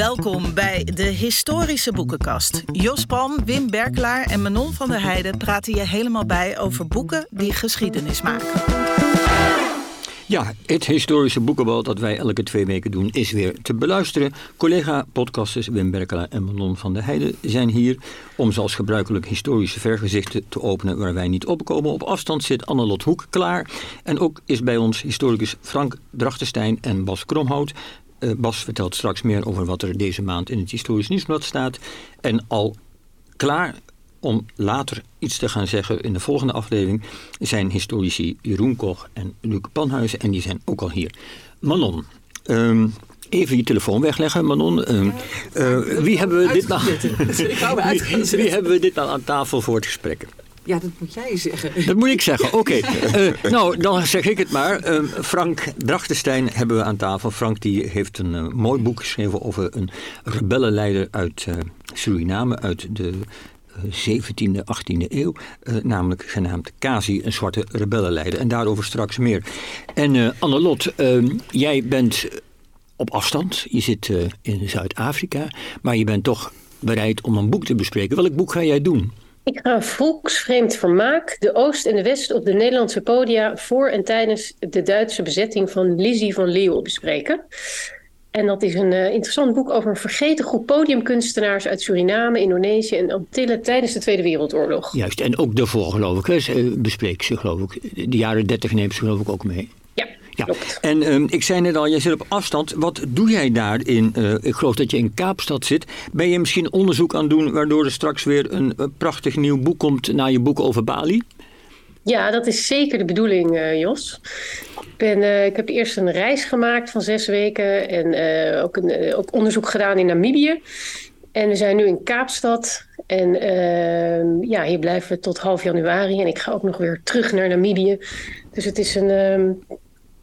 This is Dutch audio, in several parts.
Welkom bij de Historische Boekenkast. Jos Palm, Wim Berkelaar en Manon van der Heijden praten je helemaal bij over boeken die geschiedenis maken. Ja, het historische boekenbal dat wij elke twee weken doen is weer te beluisteren. Collega-podcasters Wim Berkelaar en Manon van der Heijden zijn hier om zoals gebruikelijk historische vergezichten te openen waar wij niet opkomen. Op afstand zit Annelot Hoek klaar. En ook is bij ons historicus Frank Drachtenstein en Bas Kromhout. Uh, Bas vertelt straks meer over wat er deze maand in het Historisch Nieuwsblad staat. En al klaar om later iets te gaan zeggen in de volgende aflevering zijn historici Jeroen Koch en Luc Panhuizen. En die zijn ook al hier. Manon, um, Even je telefoon wegleggen, Manon. Uh, uh, wie, hebben we dit nou, wie, wie hebben we dit nou aan tafel voor het gesprek? Ja, dat moet jij zeggen. Dat moet ik zeggen, oké. Okay. Uh, nou, dan zeg ik het maar. Uh, Frank Drachtenstein hebben we aan tafel. Frank die heeft een uh, mooi boek geschreven over een rebellenleider uit Suriname, uit de 17e, 18e eeuw, namelijk genaamd Kazi, een zwarte rebellenleider. En daarover straks meer. En Annelot, uh, jij bent op afstand, je zit in Zuid-Afrika, maar je bent toch bereid om een boek te bespreken. Welk boek ga jij doen? Ik ga volksvreemd vermaak, de Oost en de West op de Nederlandse podia voor en tijdens de Duitse bezetting van Lizzie van Leeuwen bespreken. En dat is een uh, interessant boek over een vergeten groep podiumkunstenaars uit Suriname, Indonesië en Antillen tijdens de Tweede Wereldoorlog. Juist, en ook daarvoor geloof ik, hè, bespreek ze geloof ik. De jaren dertig neemt ze geloof ik ook mee. Ja. Klopt. En um, ik zei net al, jij zit op afstand. Wat doe jij daar in? Uh, ik geloof dat je in Kaapstad zit. Ben je misschien onderzoek aan doen waardoor er straks weer een, een prachtig nieuw boek komt na je boek over Bali? Ja, dat is zeker de bedoeling, uh, Jos. Ik, ben, ik heb eerst een reis gemaakt van zes weken en ook, een, ook onderzoek gedaan in Namibië. En we zijn nu in Kaapstad. En ja, hier blijven we tot half januari. En ik ga ook nog weer terug naar Namibië. Dus het is een, um,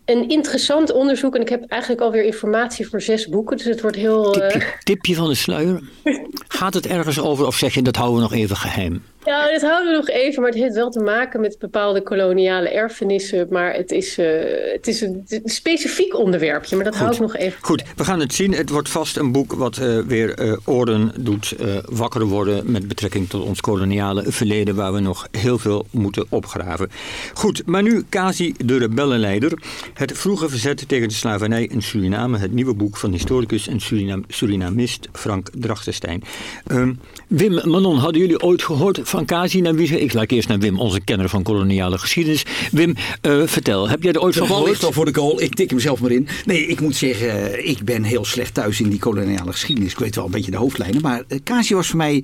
een interessant onderzoek. En ik heb eigenlijk alweer informatie voor zes boeken. Dus het wordt heel... Tipje, tipje van de sluier. Gaat het ergens over of zeg je dat houden we nog even geheim? Ja, dat houden we nog even, maar het heeft wel te maken met bepaalde koloniale erfenissen. Maar het is, uh, het is een, een, specifiek onderwerpje, maar dat Goed. hou ik nog even. Goed, we gaan het zien. Het wordt vast een boek wat uh, weer uh, oren doet wakker worden met betrekking tot ons koloniale verleden, waar we nog heel veel moeten opgraven. Goed, maar nu Kazi de rebellenleider. Het vroege verzet tegen de slavernij in Suriname. Het nieuwe boek van historicus en Surinam Surinamist Frank Drachtenstein. Um, Wim, Manon, hadden jullie ooit gehoord van Kazi naar wie? Ik laat eerst naar Wim, onze kenner van koloniale geschiedenis. Wim, uh, vertel, heb jij er ooit van gehoord? ligt al voor de goal, ik tik hem zelf maar in. Nee, ik moet zeggen, ik ben heel slecht thuis in die koloniale geschiedenis. Ik weet wel een beetje de hoofdlijnen, maar Kazi was voor mij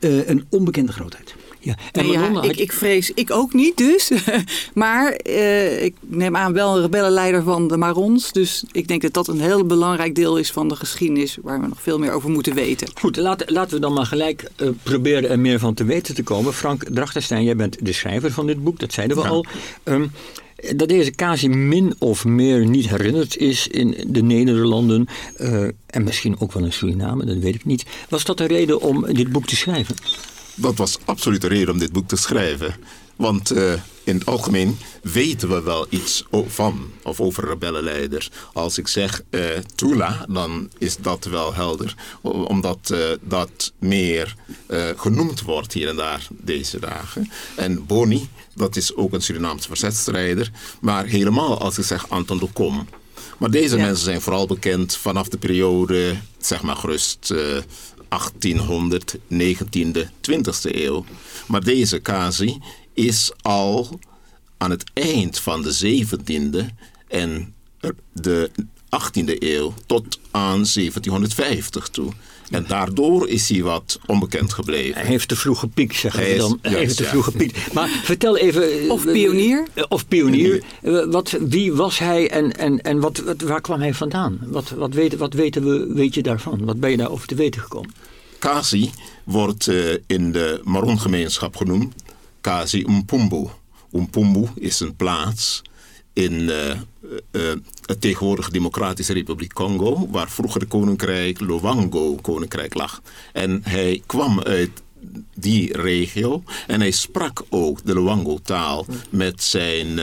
uh, een onbekende grootheid. Ja, en nee, ja, ik, ik, vrees, ik ook niet dus. maar uh, ik neem aan wel een rebellenleider van de Marons. Dus ik denk dat dat een heel belangrijk deel is van de geschiedenis... waar we nog veel meer over moeten weten. Goed, laat, laten we dan maar gelijk uh, proberen er meer van te weten te komen. Frank Drachtenstein, jij bent de schrijver van dit boek, dat zeiden we ja. al. Um, dat deze Kazi min of meer niet herinnerd is in de Nederlanden... Uh, en misschien ook wel in Suriname, dat weet ik niet. Was dat een reden om dit boek te schrijven? Dat was absoluut de reden om dit boek te schrijven. Want uh, in het algemeen weten we wel iets van of over rebellenleiders. Als ik zeg uh, Tula, dan is dat wel helder. Omdat uh, dat meer genoemd wordt hier en daar deze dagen. En Boni, dat is ook een Surinaamse verzetstrijder. Maar helemaal als ik zeg Anton de Kom. Maar deze ja. mensen zijn vooral bekend vanaf de periode, zeg maar gerust 1800, 19e, 20e eeuw. Maar deze Kazi is al aan het eind van de 17e en de 18e eeuw tot aan 1750 toe. En daardoor is hij wat onbekend gebleven. Hij heeft te vroeg gepiekt, zeggen we dan. Hij heeft te vroeg ja. gepiekt. Maar vertel even... Of pionier. Of pionier. Wat, wie was hij en, en, en wat, wat, waar kwam hij vandaan? Wat, wat, weet, wat weten we, weet je daarvan? Wat ben je daarover te weten gekomen? Kasi wordt uh, in de Maron-gemeenschap genoemd. Kasi Umpumbu. Umpumbu is een plaats in uh, uh, het tegenwoordige Democratische Republiek Congo, waar vroeger de koninkrijk Luango koninkrijk lag. En hij kwam uit die regio en hij sprak ook de Luango-taal met zijn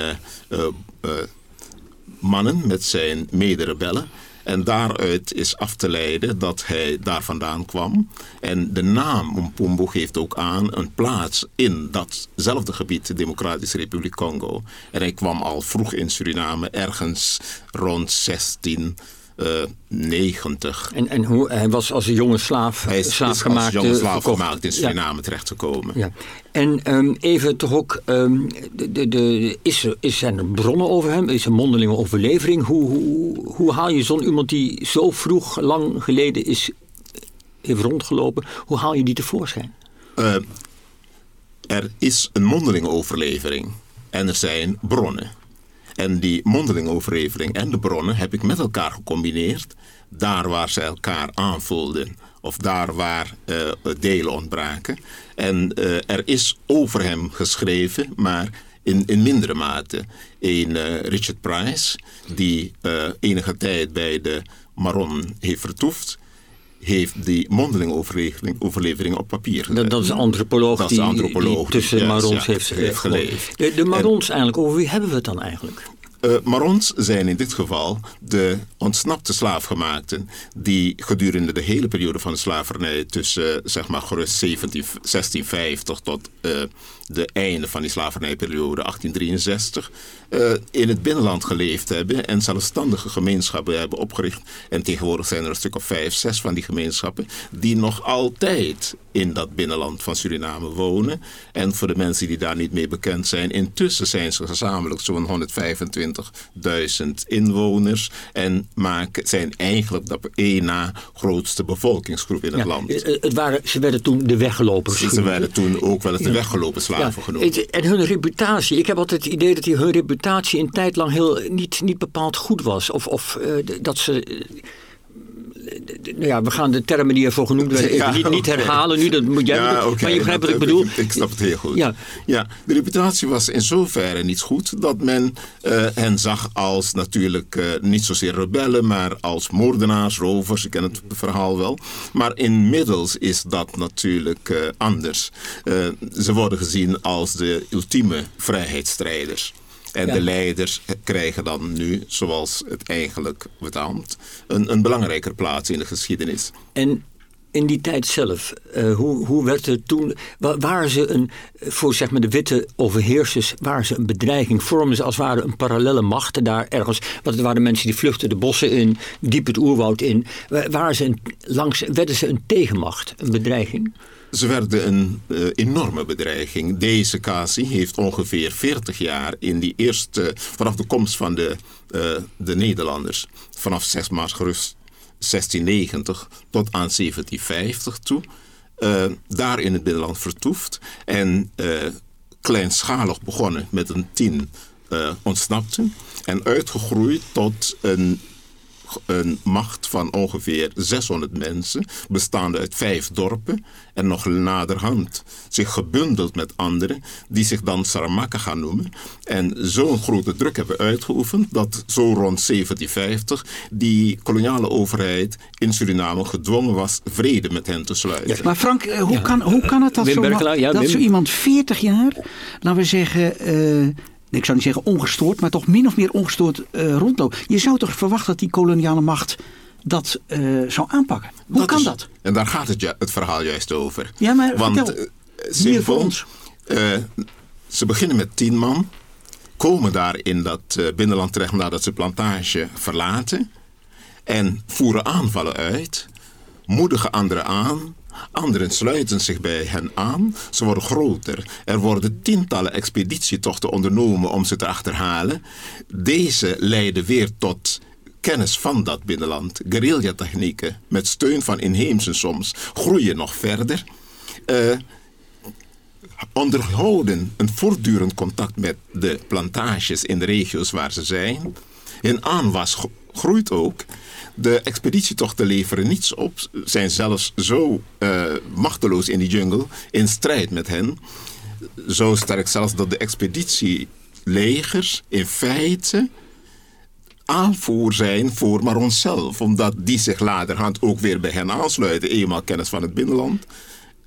mannen, met zijn mederebellen. En daaruit is af te leiden dat hij daar vandaan kwam. En de naam Mpumbo geeft ook aan een plaats in datzelfde gebied, de Democratische Republiek Congo. En hij kwam al vroeg in Suriname, ergens rond 16. 90. En, en hoe, hij was als een jonge slaaf, hij is, slaaf is gemaakt, als jonge slaaf verkocht. gemaakt in Suriname ja. terecht te komen. Ja. En um, even toch ook, um, de, de, de, is er, is, zijn er bronnen over hem? Is er mondelinge overlevering? Hoe, hoe, hoe haal je zo'n iemand die zo vroeg, lang geleden is, heeft rondgelopen, hoe haal je die tevoorschijn? Uh, er is een mondelinge overlevering en er zijn bronnen. En die mondelinge overlevering en de bronnen heb ik met elkaar gecombineerd. Daar waar ze elkaar aanvulden. Of daar waar uh, delen ontbraken. En uh, er is over hem geschreven, maar in, in mindere mate. Een uh, Richard Price, die enige tijd bij de Maron heeft vertoefd heeft die mondelinge overlevering, op papier gezet. Dat, is een antropoloog, dat is een antropoloog die tussen Marons ja, heeft, heeft geleefd. De, de Marons en, eigenlijk, over wie hebben we het dan eigenlijk? Uh, Marons zijn in dit geval de ontsnapte slaafgemaakten die gedurende de hele periode van de slavernij tussen uh, zeg maar gerust 17, 1650 tot uh, de einde van die slavernijperiode 1863 in het binnenland geleefd hebben en zelfstandige gemeenschappen hebben opgericht. En tegenwoordig zijn er een stuk of vijf, zes van die gemeenschappen die nog altijd in dat binnenland van Suriname wonen. En voor de mensen die daar niet mee bekend zijn, intussen zijn ze gezamenlijk zo'n 125.000 inwoners en maken, zijn eigenlijk de één na grootste bevolkingsgroep in het ja, land. Het waren, ze werden toen de weggelopers. Ze, ze werden toen ook wel eens de weggelopen slaven ja. En hun reputatie, ik heb altijd het idee dat die, hun reputatie een tijd lang heel, niet, niet bepaald goed was. Of, of uh, dat ze nou ja, we gaan de termen die ervoor genoemd werden ja, niet, niet herhalen nu. Dat moet jij ja, okay, maar je begrijpt wat ik bedoel. Ik, ik, snap het heel goed. Ja. ja, de reputatie was in zoverre niet goed dat men uh, hen zag als natuurlijk uh, niet zozeer rebellen, maar als moordenaars, rovers. Ik ken het verhaal wel. Maar inmiddels is dat natuurlijk uh, anders. ze worden gezien als de ultieme vrijheidsstrijders. En ja. de leiders krijgen dan nu, zoals het eigenlijk betaamt, een, een belangrijker plaats in de geschiedenis. En in die tijd zelf, uh, hoe, hoe werd er toen, waren ze een, voor zeg maar de witte overheersers, waren ze een bedreiging, vormden ze als het ware een parallele macht daar ergens, want het waren mensen die vluchtten de bossen in, diep het oerwoud in, waren ze een, langs, werden ze een tegenmacht, een bedreiging? Ze werden een uh, enorme bedreiging. Deze Kasi heeft ongeveer 40 jaar in die eerste, vanaf de komst van de, uh, de Nederlanders, vanaf 6 maart gerust 1690 tot aan 1750 toe, uh, daar in het binnenland vertoefd. En kleinschalig begonnen met een tien ontsnapten en uitgegroeid tot een een macht van ongeveer 600 mensen, bestaande uit vijf dorpen en nog naderhand zich gebundeld met anderen, die zich dan Saramaka gaan noemen. En zo'n grote druk hebben uitgeoefend dat zo rond 1750 die koloniale overheid in Suriname gedwongen was vrede met hen te sluiten. Ja, maar Frank, hoe, ja. kan, hoe kan het dat, zo, ja, dat zo iemand 40 jaar, laten we zeggen... Uh, ik zou niet zeggen ongestoord, maar toch min of meer ongestoord uh, rondloopt. Je zou toch verwachten dat die koloniale macht dat uh, zou aanpakken? Hoe dat kan is, dat? En daar gaat het, het verhaal juist over. Ja, maar Want, vertel, uh, simpel, voor ons. ze beginnen met tien man, komen daar in dat binnenland terecht nadat ze plantage verlaten en voeren aanvallen uit, moedigen anderen aan, Anderen sluiten zich bij hen aan. Ze worden groter. Er worden tientallen expeditietochten ondernomen om ze te achterhalen. Deze leiden weer tot kennis van dat binnenland. Guerrilla-technieken, met steun van inheemsen soms, groeien nog verder. Uh, onderhouden een voortdurend contact met de plantages in de regio's waar ze zijn. Hun aanwas groeit ook. De expeditietochten leveren niets op, zijn zelfs zo uh, machteloos in die jungle, in strijd met hen. Zo sterk zelfs dat de expeditielegers in feite aanvoer zijn voor maar onszelf, omdat die zich laterhand ook weer bij hen aansluiten, eenmaal kennis van het binnenland.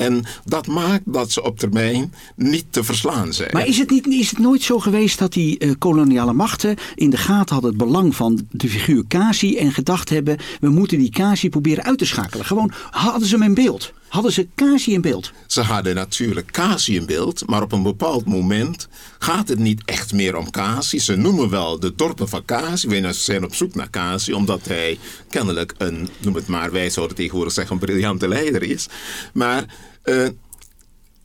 En dat maakt dat ze op termijn niet te verslaan zijn. Maar is het, niet, is het nooit zo geweest dat die uh, koloniale machten in de gaten hadden het belang van de figuur Kasi en gedacht hebben, we moeten die Kasi proberen uit te schakelen? Gewoon hadden ze hem in beeld. Hadden ze Kasi in beeld? Ze hadden natuurlijk Kasi in beeld, maar op een bepaald moment gaat het niet echt meer om Kasi. Ze noemen wel de dorpen van Kasi. We zijn op zoek naar Kasi, omdat hij kennelijk een, noem het maar, wij zouden tegenwoordig zeggen, een briljante leider is. Maar uh,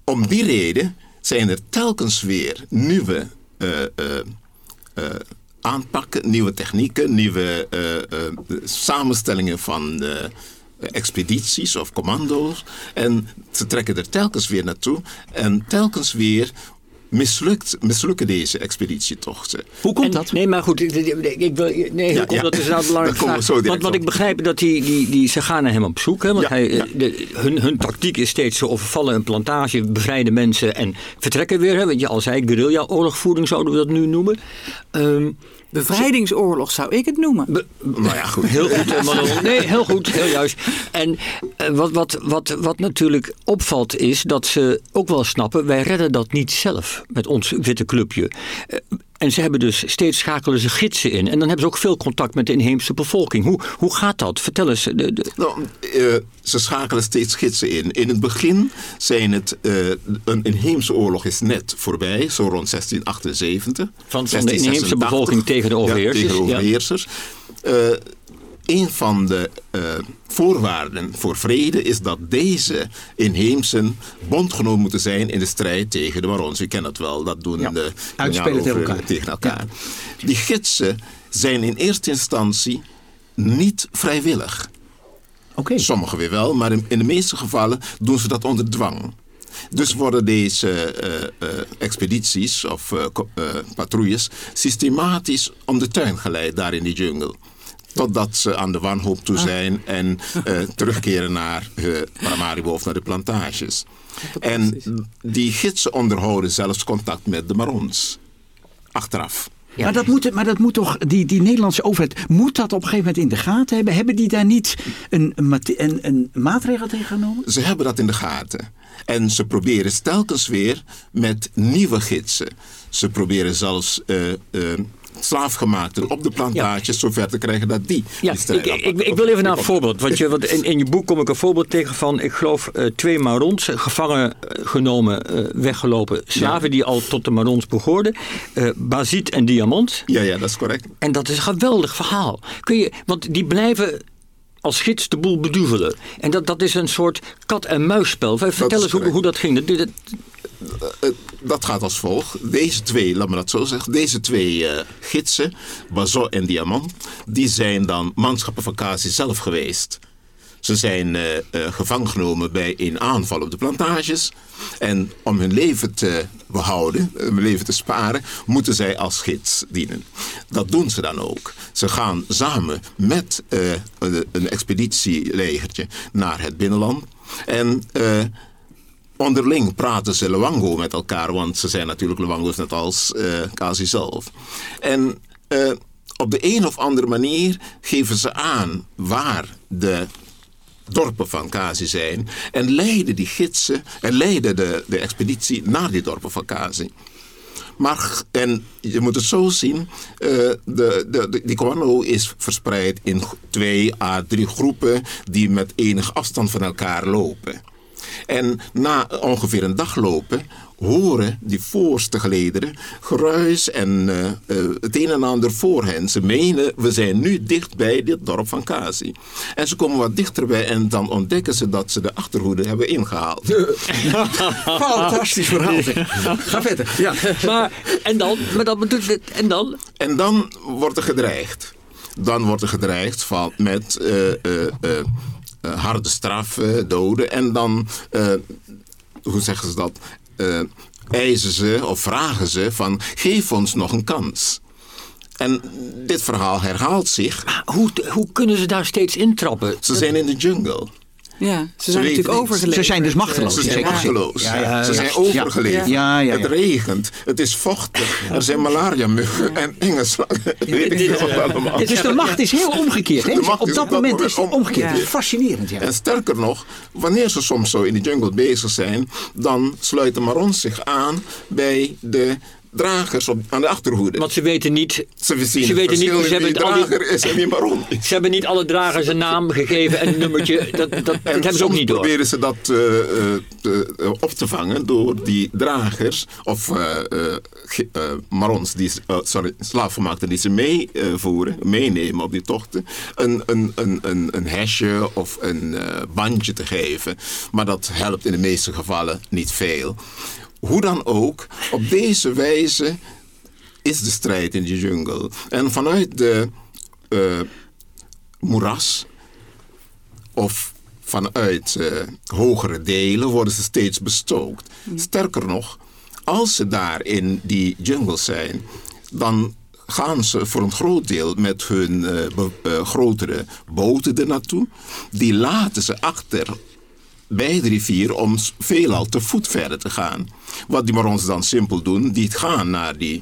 om die reden zijn er telkens weer nieuwe uh, uh, aanpakken, nieuwe technieken, nieuwe samenstellingen van expedities of commando's. En ze trekken er telkens weer naartoe. En telkens weer mislukt, mislukken deze expeditietochten. Hoe komt dat? Nee, maar goed, ik, ik wil, nee, hoe komt dat is nou belangrijk vraag. Want wat ik begrijp, dat die, die, die, ze gaan naar hem op zoek. Hè, want hij, de, hun, hun tactiek is steeds zo overvallen een plantage, bevrijden mensen en vertrekken weer. Hè, want je al zei, guerrilla-oorlogvoering zouden we dat nu noemen. Um, Bevrijdingsoorlog zou ik het noemen. nou ja, goed. Heel goed, eh, Manon. Nee, heel goed, heel juist. En uh, wat, wat, wat, wat natuurlijk opvalt is dat ze ook wel snappen... wij redden dat niet zelf met ons witte clubje. En ze hebben dus steeds schakelen ze gidsen in. En dan hebben ze ook veel contact met de inheemse bevolking. Hoe, hoe gaat dat? Vertel eens. De, de... Nou, uh, ze schakelen steeds gidsen in. In het begin zijn het... Uh, een inheemse oorlog is net voorbij. Zo rond 1678. Van, de inheemse bevolking tegen de overheersers. Ja, tegen de overheersers. Ja. Uh, een van de uh, voorwaarden voor vrede is dat deze inheemsen bondgenomen moeten zijn in de strijd tegen de barons. U kent het wel, dat doen ja. de Uitspelen tegen elkaar. Tegen elkaar. Ja. Die gidsen zijn in eerste instantie niet vrijwillig. Okay. Sommigen weer wel, maar in, in, de meeste gevallen doen ze dat onder dwang. Dus worden deze uh, uh, expedities of patrouilles systematisch om de tuin geleid daar in die jungle. Totdat ze aan de wanhoop toe ah. zijn en uh, terugkeren naar uh, Paramaribo of naar de plantages. En die gidsen onderhouden zelfs contact met de Marons. Achteraf. Ja. Maar, dat moet, maar dat moet toch, die, die Nederlandse overheid, moet dat op een gegeven moment in de gaten hebben? Hebben die daar niet een, een, een maatregel tegen genomen? Ze hebben dat in de gaten. En ze proberen telkens weer met nieuwe gidsen. Ze proberen zelfs uh, uh, slaafgemaakten op de plantages ja. zover te krijgen dat die. Ja, die ik, ik, ik, wil even naar een voorbeeld. Want, je, want in, in, je boek kom ik een voorbeeld tegen van, ik geloof, uh, twee Marons, gevangen genomen, uh, weggelopen slaven ja. die al tot de Marons behoorden. Uh, Bazit en Diamant. Ja, ja, dat is correct. En dat is een geweldig verhaal. Kun je, want die blijven als gids de boel beduvelen. En dat, dat is een soort kat-en-muisspel. Vertel eens hoe, hoe, dat ging. Dat, dat, eh, dat gaat als volgt. Deze twee, laat me dat zo zeggen, deze twee uh, gidsen, Bazot en Diamant, die zijn dan manschappen van Kasi zelf geweest. Ze zijn gevangen genomen bij een aanval op de plantages. En om hun leven te behouden, hun leven te sparen, moeten zij als gids dienen. Dat doen ze dan ook. Ze gaan samen met een expeditielegertje naar het binnenland. En onderling praten ze Luango met elkaar, want ze zijn natuurlijk Luango's net als uh, Kazi zelf. En uh, op de een of andere manier geven ze aan waar de dorpen van Kazi zijn en leiden die gidsen en leiden de, de expeditie naar die dorpen van Kazi. Maar, en je moet het zo zien, uh, de, de, die commando is verspreid in twee à drie groepen die met enig afstand van elkaar lopen. En na ongeveer een dag lopen horen die voorste gelederen geruis en uh, uh, het een en ander voor hen. Ze menen, we zijn nu dicht bij dit dorp van Kazi. En ze komen wat dichterbij en dan ontdekken ze dat ze de achterhoede hebben ingehaald. Fantastisch verhaal. Ga verder. Ja. Maar, en dan? Maar dat bedoelt, en dan? En dan wordt er gedreigd. Dan wordt er gedreigd van, met... Uh, uh, harde straffen, doden. En dan, uh, hoe zeggen ze dat, eisen ze of vragen ze van geef ons nog een kans. En dit verhaal herhaalt zich. Maar hoe, hoe kunnen ze daar steeds intrappen? Ze zijn in de jungle. Ja, ze zijn natuurlijk overgeleverd. Ze zijn dus machteloos. Ze zijn machteloos. ze zijn overgeleverd. Het regent. Het is vochtig. Er zijn malaria-muggen en enge slangen. Dus de macht is heel omgekeerd. Hè? Op dat moment is het omgekeerd. Fascinerend. Ja. En sterker nog, wanneer ze soms zo in de jungle bezig zijn, dan sluiten Marons zich aan bij de dragers op, aan de achterhoede. Want ze weten niet. Ze, ze weten niet. Ze hebben, drager is en waarom. Ze hebben niet alle dragers een naam gegeven en een nummertje. Dat, dat, dat hebben ze ook niet door. proberen ze dat uh, uh, op te vangen door die dragers of uh, marons, die, sorry, slaafvermaakten die ze meevoeren, meenemen op die tochten, een, een, een, een, een hesje of een bandje te geven. Maar dat helpt in de meeste gevallen niet veel. Hoe dan ook, op deze wijze is de strijd in de jungle. En vanuit de uh, moeras of vanuit uh, hogere delen worden ze steeds bestookt. Sterker nog, als ze daar in die jungle zijn, dan gaan ze voor een groot deel met hun uh, grotere boten er naartoe. Die laten ze achter bij de rivier om veelal te voet verder te gaan. Wat die Marons dan simpel doen, die gaan naar die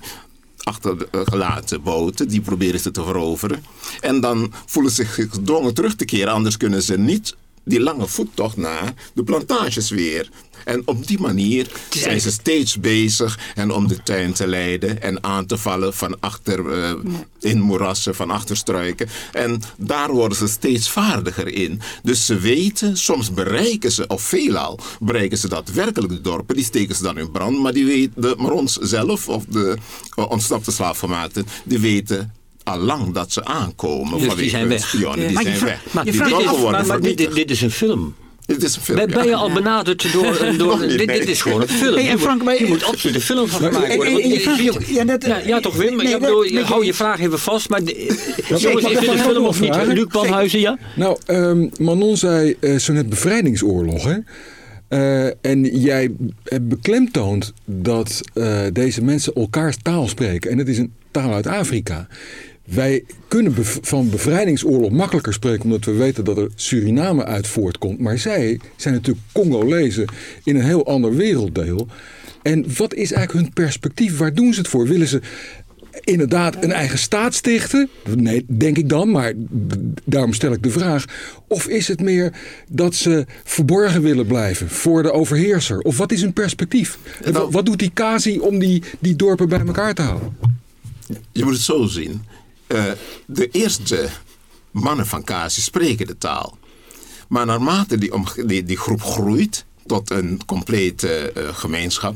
achtergelaten boten, die proberen ze te veroveren. En dan voelen ze zich gedwongen terug te keren, anders kunnen ze niet die lange voettocht naar de plantages weer. En op die manier zijn ze steeds bezig en om de tuin te leiden en aan te vallen van achter uh, in moerassen, van achterstruiken. En daar worden ze steeds vaardiger in. Dus ze weten, soms bereiken ze, of veelal bereiken ze daadwerkelijk de dorpen, die steken ze dan in brand, maar die weten, de Marons zelf of de uh, ontsnapte slaafgemaakten, die weten allang dat ze aankomen. Dus die zijn weg. Ja, die zijn weg. Maar, die maar, maar dit, dit is een film. Dit is een film. Ben, je al benaderd door... door dit, dit, is gewoon een film. Hey, en Frank, maar, je moet absoluut een film van gemaakt worden. Ja, net, ja, ja, toch Wim? Nee, bedoel, hou je vraag even vast. Maar jongens, is dit een film of niet? Luc Banhuizen, ja? Nou, um, Manon zei uh, zo net bevrijdingsoorlog, hè? Uh, en jij beklemtoont dat uh, deze mensen elkaars taal spreken. En het is een taal uit Afrika. Wij kunnen van bevrijdingsoorlog makkelijker spreken omdat we weten dat er Suriname uit voortkomt. Maar zij zijn natuurlijk Congolezen in een heel ander werelddeel. En wat is eigenlijk hun perspectief? Waar doen ze het voor? Willen ze inderdaad een eigen staat stichten? Nee, denk ik dan, maar daarom stel ik de vraag. Of is het meer dat ze verborgen willen blijven voor de overheerser? Of wat is hun perspectief? Nou, wat doet die Kazi om die, die dorpen bij elkaar te houden? Je moet het zo zien. Uh, de eerste mannen van Kasi spreken de taal. Maar naarmate die, die, die groep groeit tot een complete uh, gemeenschap,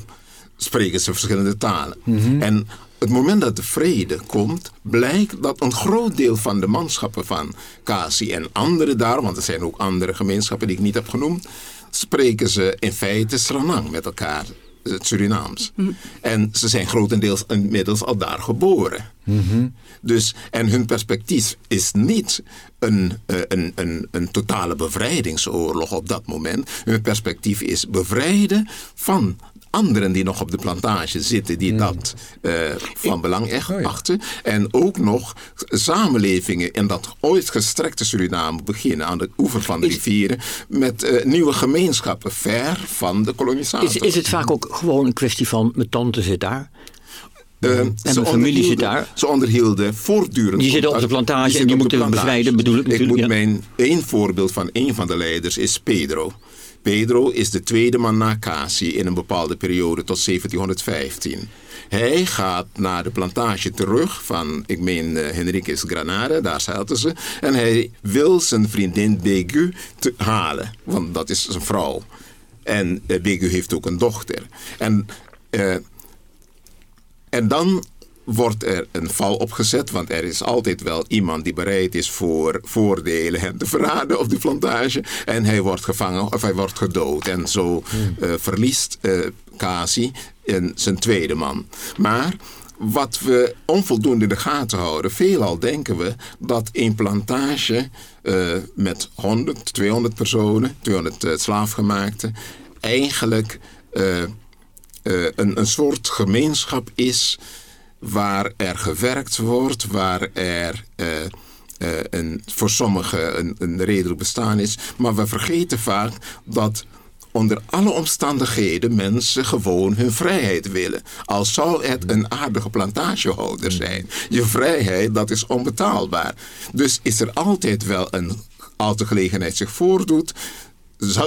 spreken ze verschillende talen. Mm -hmm. En het moment dat de vrede komt, blijkt dat een groot deel van de manschappen van Kasi en anderen daar, want er zijn ook andere gemeenschappen die ik niet heb genoemd, spreken ze in feite Sranang met elkaar het Surinaams. Mm. En ze zijn grotendeels inmiddels al daar geboren. Mm -hmm. Dus, en hun perspectief is niet een, uh, een, een, een totale bevrijdingsoorlog op dat moment. Hun perspectief is bevrijden van anderen die nog op de plantage zitten, die mm. dat uh, van belang echt oh, ja. achten. En ook nog samenlevingen in dat ooit gestrekte Suriname beginnen aan de oever van de is, rivieren met uh, nieuwe gemeenschappen ver van de kolonisatie. Is, is het vaak ook gewoon een kwestie van mijn tante zit daar? Uh, en mijn familie zit daar. Ze onderhielden voortdurend. Die zitten op de plantage die en die moeten bevrijden, bedoel ik Ik moet mijn één voorbeeld van één van de leiders is Pedro. Pedro is de tweede man na Casi in een bepaalde periode tot 1715. Hij gaat naar de plantage terug van, ik meen, uh, Henriquez Granada, daar zaten ze. En hij wil zijn vriendin Begu te halen, want dat is zijn vrouw. En uh, Begu heeft ook een dochter. En, uh, en dan wordt er een val opgezet, want er is altijd wel iemand die bereid is voor voordelen hem te verraden op de plantage. En hij wordt gevangen of hij wordt gedood. En zo uh, verliest uh, Kasi zijn tweede man. Maar wat we onvoldoende in de gaten houden, veelal denken we dat een plantage uh, met 100, 200 personen, 200 uh, slaafgemaakten, eigenlijk uh, een, een soort gemeenschap is waar er gewerkt wordt, waar er uh, een, voor sommigen een, een redelijk bestaan is. Maar we vergeten vaak dat onder alle omstandigheden mensen gewoon hun vrijheid willen. Al zou het een aardige plantagehouder zijn. Je vrijheid, dat is onbetaalbaar. Dus is er altijd wel een, als de gelegenheid zich voordoet,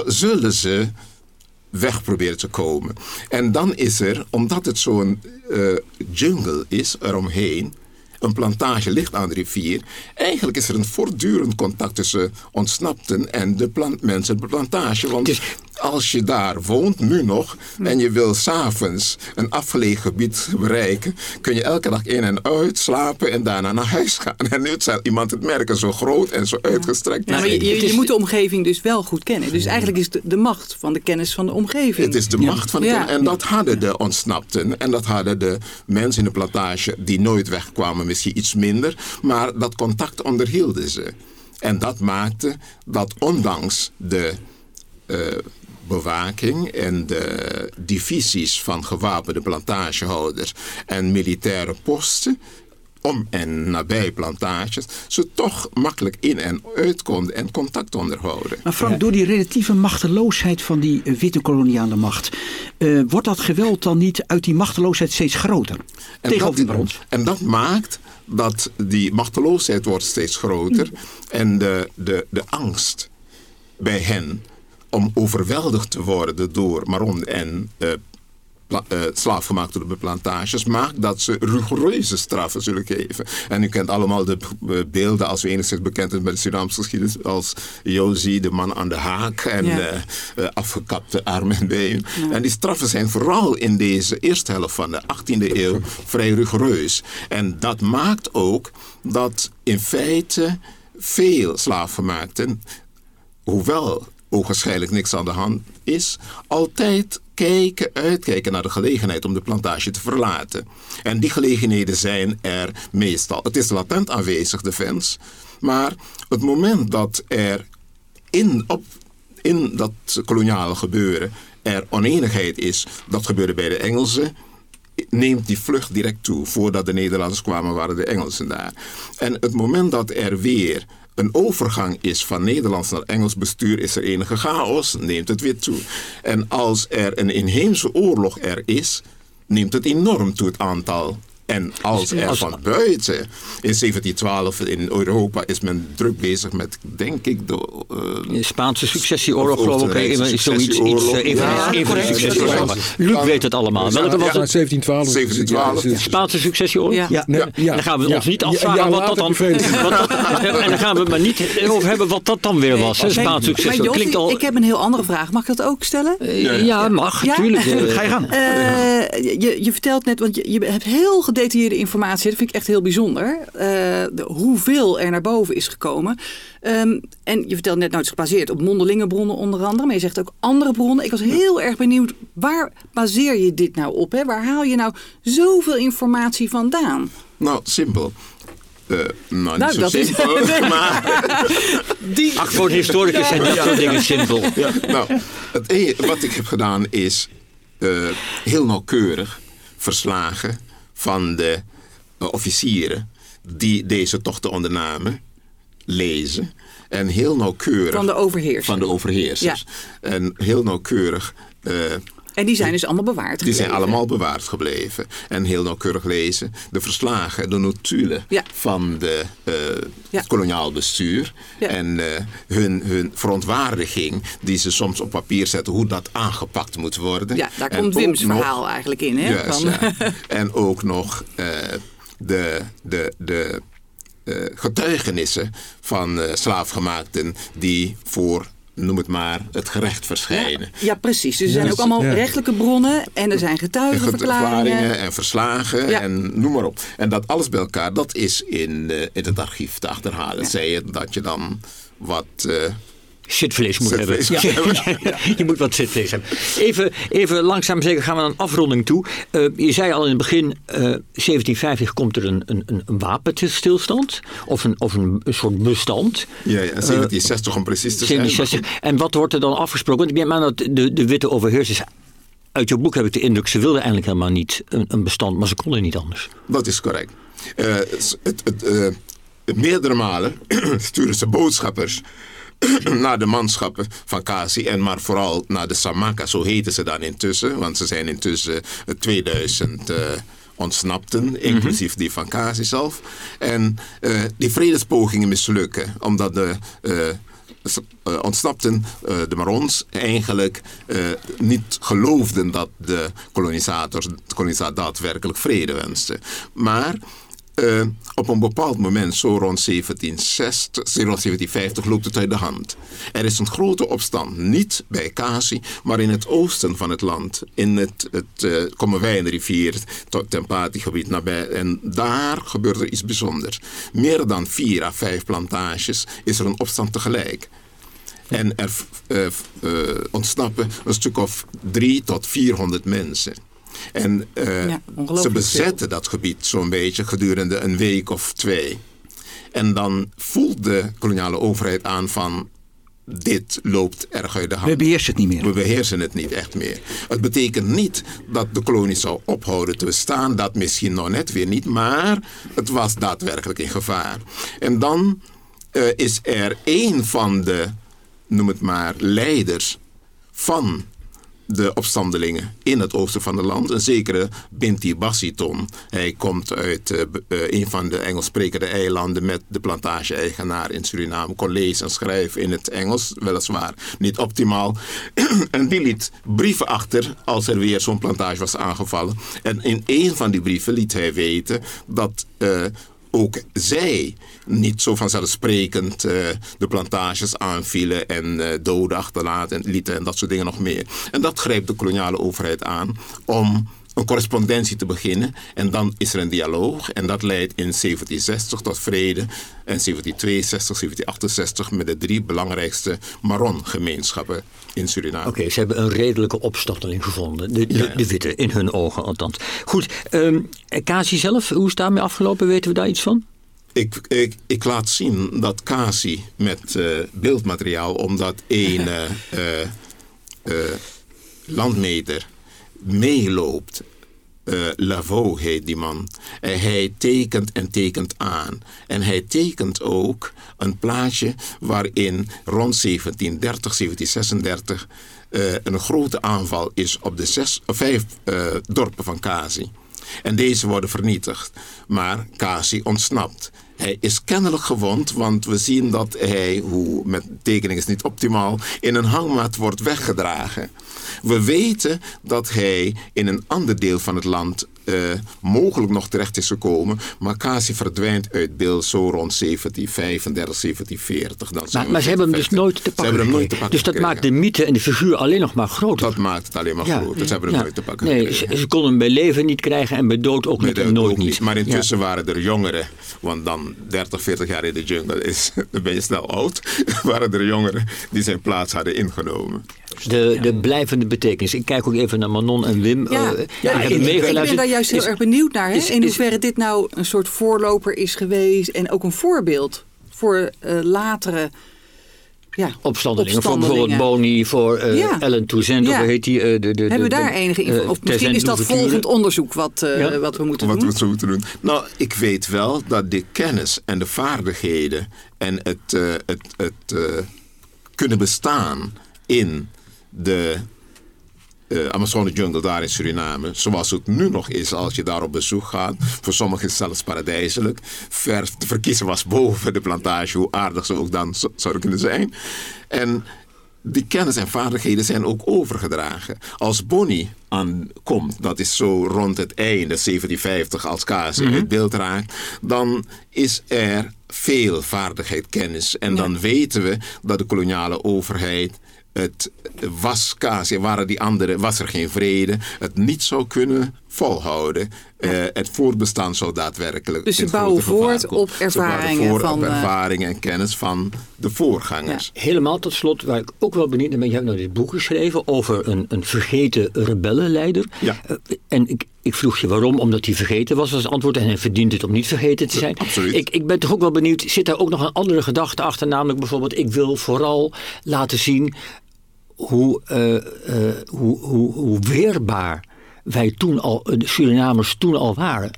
zullen ze weg proberen te komen. En dan is er, omdat het zo'n uh, jungle is eromheen, een plantage ligt aan de rivier. Eigenlijk is er een voortdurend contact tussen ontsnapten en de plant, mensen de plantage. Want als je daar woont, nu nog, en je wil s'avonds een afgelegen gebied bereiken, kun je elke dag in en uit slapen en daarna naar huis gaan. En nu zal iemand het merken, zo groot en zo uitgestrekt. Ja, maar je, je, moet de omgeving dus wel goed kennen. Dus eigenlijk is het de, macht van de kennis van de omgeving. Het is de macht van de kennis. En dat hadden de ontsnapten. En dat hadden de mensen in de plantage die nooit wegkwamen misschien iets minder. Maar dat contact onderhielden ze. En dat maakte dat ondanks de... Uh, bewaking en de divisies van gewapende plantagehouders en militaire posten om en nabij plantages, ze toch makkelijk in en uit konden en contact onderhouden. Maar Frank, door die relatieve machteloosheid van die eh, witte koloniale macht, uh, wordt dat geweld dan niet uit die machteloosheid steeds groter? En tegenover dat, die En dat maakt dat die machteloosheid wordt steeds groter en de, de, de angst bij hen om overweldigd te worden door Maron en uh, uh, slaafgemaakte plantages maakt dat ze rigoureuze straffen zullen geven. En u kent allemaal de beelden, als u enigszins bekend bent met de Surinaamse geschiedenis, als Josie, de man aan de haak en ja. uh, afgekapte armen en benen. En die straffen zijn vooral in deze eerste helft van de 18e eeuw vrij rigoureus. En dat maakt ook dat in feite veel slaafgemaakten, hoewel ogenschijnlijk niks aan de hand is, altijd kijken, uitkijken naar de gelegenheid om de plantage te verlaten. En die gelegenheden zijn er meestal. Het is latent aanwezig, de fans. Maar het moment dat er in, op, in dat koloniale gebeuren er oneenigheid is, dat gebeurde bij de Engelsen, neemt die vlucht direct toe. Voordat de Nederlanders kwamen, waren de Engelsen daar. En het moment dat er weer een overgang is van Nederlands naar Engels bestuur, is er enige chaos, neemt het weer toe. En als er een inheemse oorlog er is, neemt het enorm toe het aantal en als er van buiten, in 1712 in Europa is men druk bezig met, denk ik, de... Uh, Spaanse successieoorlog, geloof ik. Even, zoiets, iets, even, ja, even de successieoorlog. Luc weet het allemaal. Welke was het? 1712. 1712. Spaanse successioorlog? Ja. Ja. dan gaan we ons niet afvragen wat dat dan... en dan gaan we het maar niet over hebben wat dat dan weer was. Spaanse successie. Klinkt al... Ik heb een heel andere vraag. Mag ik dat ook stellen? Ja, mag. Tuurlijk. Ga je gang. Je vertelt net, want je hebt heel gedetailleerde informatie. Dat vind ik echt heel bijzonder. Uh, de, hoeveel er naar boven is gekomen. Um, en je vertelt net, nou, het is gebaseerd op mondelinge bronnen onder andere. Maar je zegt ook andere bronnen. Ik was heel erg benieuwd, waar baseer je dit nou op? Hè? Waar haal je nou zoveel informatie vandaan? Nou, simpel. Uh, nou, nou, niet zo simpel, is... maar... Die... Ach, voor de historicus zijn dat soort dingen simpel. Ja, nou, het, e- wat ik heb gedaan is uh, heel nauwkeurig verslagen van de uh, officieren die deze tochten ondernamen lezen. En heel nauwkeurig. Van de overheersers. Van de overheersers. Ja. En heel nauwkeurig. Uh, en die zijn dus allemaal bewaard gebleven? Die zijn allemaal bewaard gebleven. En heel nauwkeurig lezen. De verslagen, de notulen van de, uh, het koloniaal bestuur. En uh, hun, hun verontwaardiging die ze soms op papier zetten. Hoe dat aangepakt moet worden. Ja, daar komt Wim's verhaal eigenlijk in. Hè? Juist, van... En ook nog uh, de, de, de getuigenissen van slaafgemaakten die voor noem het maar, het gerecht verschijnen. Ja, precies. Dus er zijn ook allemaal rechtelijke bronnen en er zijn getuigenverklaringen. en verslagen en noem maar op. En dat alles bij elkaar, dat is in, uh, in het archief te achterhalen. Zei je dat je dan wat... Uh, zitvlees moet hebben. je moet wat zitvlees hebben. Even, even langzaam zeggen, gaan we naar een afronding toe. Uh, je zei al in het begin, uh, 1750 komt er een, een, een wapenstilstand. Of een, of een, soort bestand. Ja, ja 1760 om precies te 1760. En wat wordt er dan afgesproken? Want ik ben aan dat de, de witte overheersers uit jouw boek heb ik de indruk, ze wilden eigenlijk helemaal niet een, een bestand, maar ze konden niet anders. Dat is correct. Uh, het, het, uh, meerdere malen sturen ze boodschappers naar de manschappen van Kasi en maar vooral naar de Samaka, zo heten ze dan intussen, want ze zijn intussen 2000 uh, ontsnapten, mhm. inclusief die van Kasi zelf. En uh, die vredespogingen mislukken, omdat de uh, ontsnapten, de Marons, eigenlijk niet geloofden dat de kolonisators, de kolonisator daadwerkelijk vrede wensten. Maar uh, op een bepaald moment, zo rond 1760, 1750, loopt het uit de hand. Er is een grote opstand, niet bij Kasi, maar in het oosten van het land. In het, het uh, Kommerwijnrivier, het Tempati-gebied nabij. En daar gebeurt er iets bijzonders. Meer dan vier à vijf plantages is er een opstand tegelijk. En er uh, ontsnappen een stuk of drie tot vierhonderd mensen. En uh, ze bezetten dat gebied zo'n beetje gedurende een week of twee. En dan voelt de koloniale overheid aan van dit loopt erg uit de hand. We beheersen het niet meer. We beheersen het niet echt meer. Het betekent niet dat de kolonie zou ophouden te bestaan. Dat misschien nog net weer niet. Maar het was daadwerkelijk in gevaar. En dan uh, is er een van de, noem het maar, leiders van de opstandelingen in het oosten van het land. Een zekere Binti Bassiton. Hij komt uit uh, een van de Engels sprekende eilanden met de plantage-eigenaar in Suriname. Kon lezen en schrijven in het Engels, weliswaar niet optimaal. en die liet brieven achter als er weer zo'n plantage was aangevallen. En in een van die brieven liet hij weten dat uh, ook zij niet zo vanzelfsprekend uh, de plantages aanvielen en uh, doden achterlaten en lieten en dat soort dingen nog meer. En dat grijpt de koloniale overheid aan om een correspondentie te beginnen. En dan is er een dialoog. En dat leidt in 1760 tot vrede. En 1762, 1768 met de drie belangrijkste Maron-gemeenschappen in Suriname. Oké, ze hebben een redelijke opstandeling gevonden. De, de, de, witte, in hun ogen althans. Goed, um, Kasi zelf, hoe is daarmee afgelopen? Weten we daar iets van? Ik, ik, ik laat zien dat Kasi met uh, beeldmateriaal, omdat één uh, uh, landmeter meeloopt. Uh, Lavaux heet die man. Uh, hij tekent en tekent aan. En hij tekent ook een plaatje waarin rond 1730, 1736 uh, een grote aanval is op de zes, vijf dorpen van Kasi. En deze worden vernietigd. Maar Kasi ontsnapt. Hij is kennelijk gewond, want we zien dat hij, hoe met tekening is niet optimaal, in een hangmat wordt weggedragen. We weten dat hij in een ander deel van het land uh, mogelijk nog terecht is gekomen. Maar Kasi verdwijnt uit beeld zo rond 1735, 1740. Dan maar, maar ze hebben hem dus nooit te pakken, nooit te pakken Dus dat maakt de mythe en de figuur alleen nog maar groter. Dat maakt het alleen maar ja, groter. Ze hebben hem nooit te pakken Nee, ze, ze, konden hem bij leven niet krijgen en bij dood ook niet. nooit niet. Maar intussen waren er jongeren, want dan 30, 40 jaar in de jungle is, dan ben je snel oud. waren er jongeren die zijn plaats hadden ingenomen. De, de blijvende betekenis. Ik kijk ook even naar Manon en Wim. Ja, uh, ja, ik, ik, ben daar juist heel erg benieuwd naar. Hè? Is, in hoeverre dit nou een soort voorloper is geweest. En ook een voorbeeld voor uh, latere ja, opstandelingen. Voor bijvoorbeeld Boni, voor uh, ja. Ellen Toussaint, ja. of heet die? Uh, de, de, Hebben we daar enige info? Of misschien is dat volgend onderzoek wat, uh, ja. wat we moeten wat doen? Wat we moeten doen. Nou, ik weet wel dat de kennis en de vaardigheden en het, het, het kunnen bestaan in de uh, Amazone jungle daar in Suriname, zoals het nu nog is als je daar op bezoek gaat. Voor sommigen is het zelfs paradijselijk. Ver te verkiezen was boven de plantage, hoe aardig ze ook dan zouden kunnen zijn. En die kennis en vaardigheden zijn ook overgedragen. Als Bonnie aankomt, dat is zo rond het einde 1750 als Kasi mm -hmm. beeld raakt, dan is er veel vaardigheid, kennis. En ja. dan weten we dat de koloniale overheid het was Kasi, waren die anderen, was er geen vrede, het niet zou kunnen volhouden. Ja. Uh, het voortbestaan zou daadwerkelijk. Dus ze bouwen voort op ervaringen. Voort van, op eh, ervaringen en kennis van de voorgangers. Ja. Helemaal tot slot, waar ik ook wel benieuwd naar ben. Je hebt nou dit boek geschreven over een, een vergeten rebellenleider. Ja. Uh, en ik, ik vroeg je waarom, omdat hij vergeten was als antwoord. En hij verdient het om niet vergeten te zijn. Absoluut. Ik, ik ben toch ook wel benieuwd, zit daar ook nog een andere gedachte achter? Namelijk bijvoorbeeld, ik wil vooral laten zien hoe, uh, uh, hoe, hoe, hoe weerbaar wij toen al, de Surinamers toen al waren.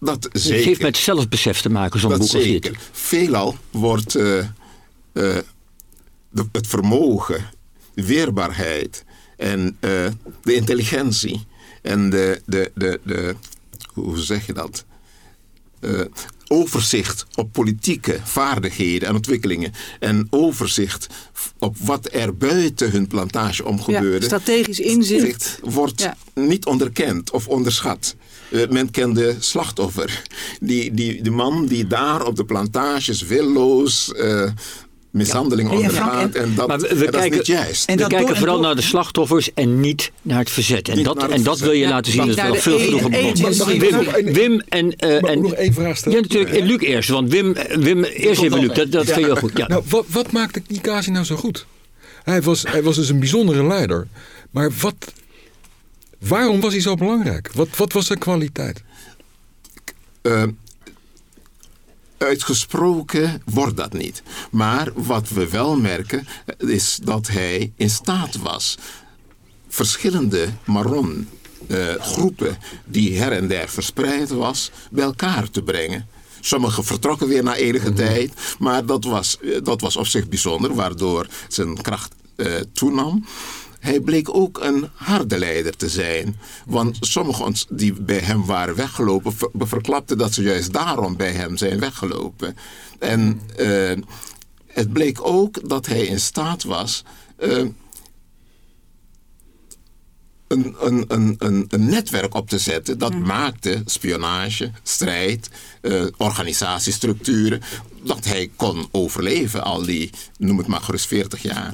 Dat zeker. Het heeft met zelfbesef te maken, zo'n boek als dit. Veelal wordt uh, uh, de, het vermogen, de weerbaarheid en uh, de intelligentie en de, de, de, de, hoe zeg je dat? Overzicht op politieke vaardigheden en ontwikkelingen. En overzicht op wat er buiten hun plantage om gebeurde. Ja, strategisch inzicht. Wordt niet onderkend of onderschat. Uh, men kende slachtoffer. Die, die, de man die daar op de plantages willoos uh, mishandeling ja. ondergaat. En, dat, we, we kijken, is niet juist. En we kijken vooral naar de slachtoffers en niet naar het verzet. En, dat, en dat wil je laten zien. Dat is wel veel genoeg op Wim, Wim en... Uh, en nog één vraag stellen? Ja, natuurlijk. Luc eerst. Want Wim, Wim eerst even Luc. Dat, dat vind je goed. Ja. Nou, wat, wat maakte Nikasi nou zo goed? Hij was, hij was dus een bijzondere leider. Maar wat, waarom was hij zo belangrijk? Wat, wat was zijn kwaliteit? Uh, uitgesproken wordt dat niet. Maar wat we wel merken is dat hij in staat was verschillende Maron uh, groepen die her en der verspreid was, bij elkaar te brengen. Sommigen vertrokken weer na enige mhm. tijd, maar dat was, eh, dat was op zich bijzonder, waardoor zijn kracht uh, toenam. Hij bleek ook een harde leider te zijn. Want sommigen die bij hem waren weggelopen, verklapten dat ze juist daarom bij hem zijn weggelopen. En uh, het bleek ook dat hij in staat was. Uh, een, een, een, een, netwerk op te zetten. Dat mm. maakte spionage, strijd, uh, organisatiestructuren. Dat hij kon overleven al die, noem het maar gerust 40 jaar.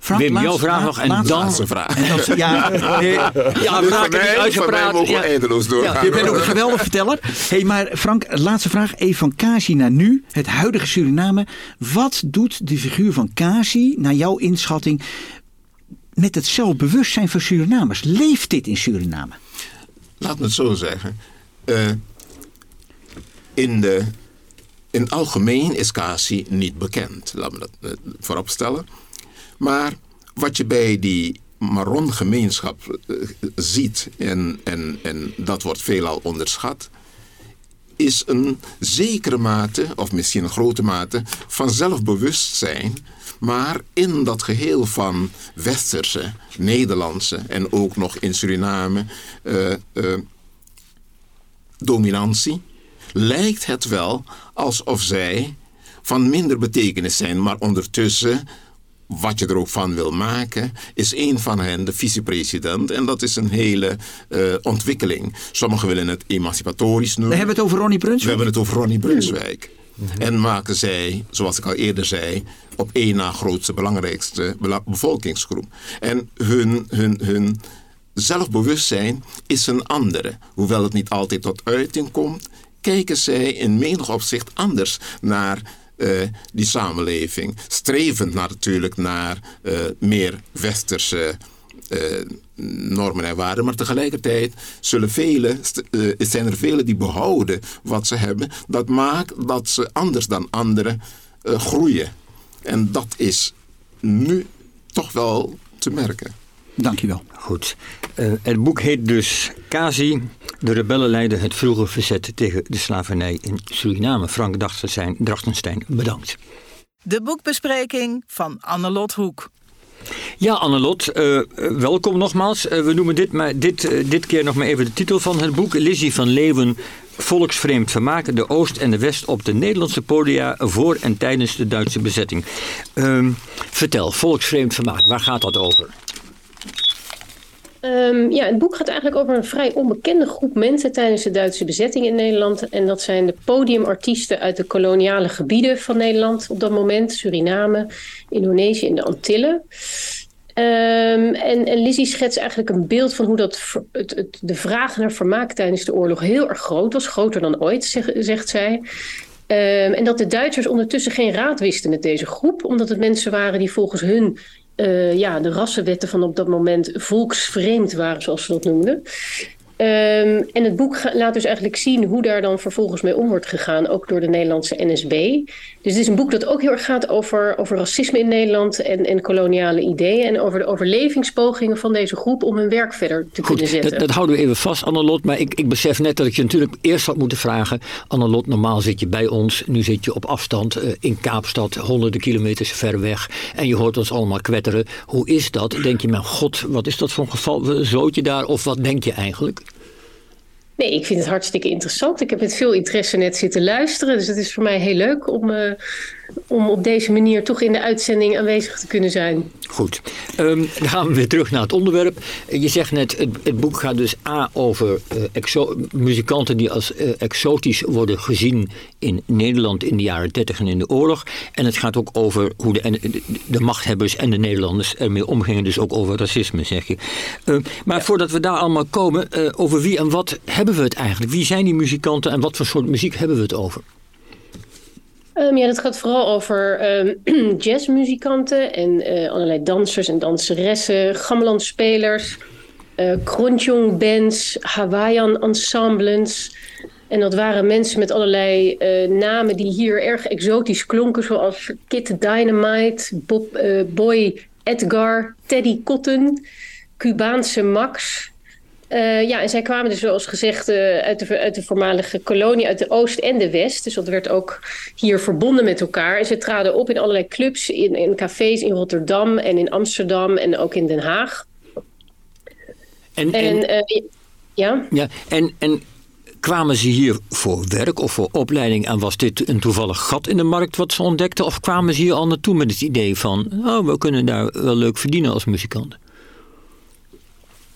Frank, Wim, jouw vraag nog en dan... Laatste vraag. Ja, ja, we raken niet uitgepraat. Ja, eindeloos doorgaan. je bent ook een geweldige verteller. hey, maar Frank, laatste vraag. Even van Kasi naar nu, het huidige Suriname. Wat doet de figuur van Kasi, naar jouw inschatting, met het zelfbewustzijn van Surinamers? Leeft dit in Suriname? Laat me het zo zeggen. Uh, in de in algemeen is Kasi niet bekend. Laat me dat uh, vooropstellen. Maar wat je bij die Maron-gemeenschap uh, ziet, en, en, en dat wordt veelal onderschat, is een zekere mate, of misschien een grote mate, van zelfbewustzijn. Maar in dat geheel van westerse, Nederlandse en ook nog in Suriname uh, uh, dominantie, lijkt het wel alsof zij van minder betekenis zijn, maar ondertussen wat je er ook van wil maken, is een van hen de vicepresident. En dat is een hele uh, ontwikkeling. Sommigen willen het emancipatorisch noemen. We hebben het over Ronnie Brunswijk. We hebben het over Ronnie Brunswijk. Mhm. En maken zij, zoals ik al eerder zei, op één na grootste, belangrijkste bevolkingsgroep. En hun, hun, hun zelfbewustzijn is een andere. Hoewel het niet altijd tot uiting komt, kijken zij in menig opzicht anders naar uh, die samenleving. Strevend natuurlijk naar uh, meer westerse uh, normen en waarden. Maar tegelijkertijd zullen velen, zijn er velen die behouden wat ze hebben. Dat maakt dat ze anders dan anderen groeien. En dat is nu toch wel te merken. Dankjewel. Goed. Uh, het boek heet dus Kazi. De rebellen leiden het vroege verzet tegen de slavernij in Suriname. Frank Drachtenstein, bedankt. De boekbespreking van Annelot Hoek. Ja, Annelot, uh, welkom nogmaals. Uh, we noemen dit, maar, dit, dit keer nog maar even de titel van het boek. Lizzie van Leeuwen, Volksvreemd Vermaak, de Oost en de West op de Nederlandse podia voor en tijdens de Duitse bezetting. Uh, vertel, Volksvreemd Vermaak, waar gaat dat over? Um, ja, het boek gaat eigenlijk over een vrij onbekende groep mensen tijdens de Duitse bezetting in Nederland. En dat zijn de podiumartiesten uit de koloniale gebieden van Nederland op dat moment. Suriname, Indonesië en de Antillen. Um, en, en Lizzie schetst eigenlijk een beeld van hoe dat, het, het, de vraag naar vermaak tijdens de oorlog heel erg groot was. Groter dan ooit, zeg, zegt zij. Um, en dat de Duitsers ondertussen geen raad wisten met deze groep, omdat het mensen waren die volgens hun uh, ja, de rassenwetten van op dat moment volksvreemd waren, zoals ze dat noemden. Ehm, en het boek laat dus eigenlijk zien hoe daar dan vervolgens mee om wordt gegaan, ook door de Nederlandse NSB. Dus het is een boek dat ook heel erg gaat over, over racisme in Nederland en, en koloniale ideeën. En over de overlevingspogingen van deze groep om hun werk verder te kunnen zetten. Dat, dat houden we even vast, Annelot. Maar ik, ik besef net dat ik je natuurlijk eerst had moeten vragen. Annelot, normaal zit je bij ons. Nu zit je op afstand uh, in Kaapstad, honderden kilometers ver weg. En je hoort ons allemaal kwetteren. Hoe is dat? Denk je, mijn god, wat is dat voor een geval? Zoot je daar? Of wat denk je eigenlijk? Nee, ik vind het hartstikke interessant. Ik heb met veel interesse net zitten luisteren. Dus het is voor mij heel leuk om, uh, om op deze manier toch in de uitzending aanwezig te kunnen zijn. Goed, um, dan gaan we weer terug naar het onderwerp. Je zegt net, het, het boek gaat dus A over uh, muzikanten die als uh, exotisch worden gezien in Nederland in de jaren 30 en in de oorlog. En het gaat ook over hoe de, de, de machthebbers en de Nederlanders ermee omgingen. Dus ook over racisme, zeg je. Uh, maar voordat we daar allemaal komen, over wie en wat hebben we het eigenlijk? Wie zijn die muzikanten en wat voor soort muziek hebben we het over? Um, ja, dat gaat vooral over um, jazzmuzikanten en uh, allerlei dansers en danseressen, gamelandspelers, uh, krontjong bands, Hawaiian ensembles. En dat waren mensen met allerlei uh, namen die hier erg exotisch klonken, zoals Kit Dynamite, Bob, Boy Edgar, Teddy Cotton, Cubaanse Max, uh, ja, en zij kwamen dus zoals gezegd uh, uit, de, uit de voormalige kolonie, uit de Oost en de West. Dus dat werd ook hier verbonden met elkaar. En ze traden op in allerlei clubs, in, in cafés in Rotterdam en in Amsterdam en ook in Den Haag. En, en, en uh, ja? ja en, en kwamen ze hier voor werk of voor opleiding en was dit een toevallig gat in de markt wat ze ontdekten? Of kwamen ze hier al naartoe met het idee van, oh, we kunnen daar wel leuk verdienen als muzikanten?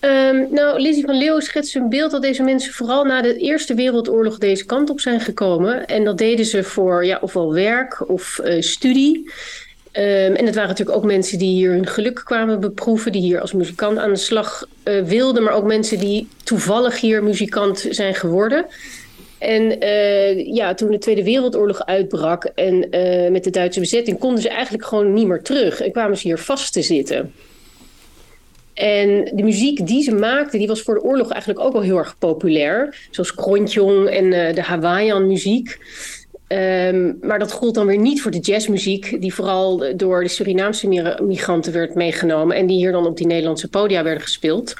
Um, nou, Lizzie van Leeuwen schetst een beeld dat deze mensen vooral na de Eerste Wereldoorlog deze kant op zijn gekomen. En dat deden ze voor ja, ofwel werk of uh, studie. Um, en het waren natuurlijk ook mensen die hier hun geluk kwamen beproeven, die hier als muzikant aan de slag uh, wilden, maar ook mensen die toevallig hier muzikant zijn geworden. En uh, ja, toen de Tweede Wereldoorlog uitbrak en met de Duitse bezetting konden ze eigenlijk gewoon niet meer terug en kwamen ze hier vast te zitten. En de muziek die ze maakten, die was voor de oorlog eigenlijk ook al heel erg populair. Zoals Krontjong en uh, de Hawaiian muziek. Um, maar dat gold dan weer niet voor de jazzmuziek, die vooral door de Surinaamse migranten werd meegenomen. En die hier dan op die Nederlandse podia werden gespeeld.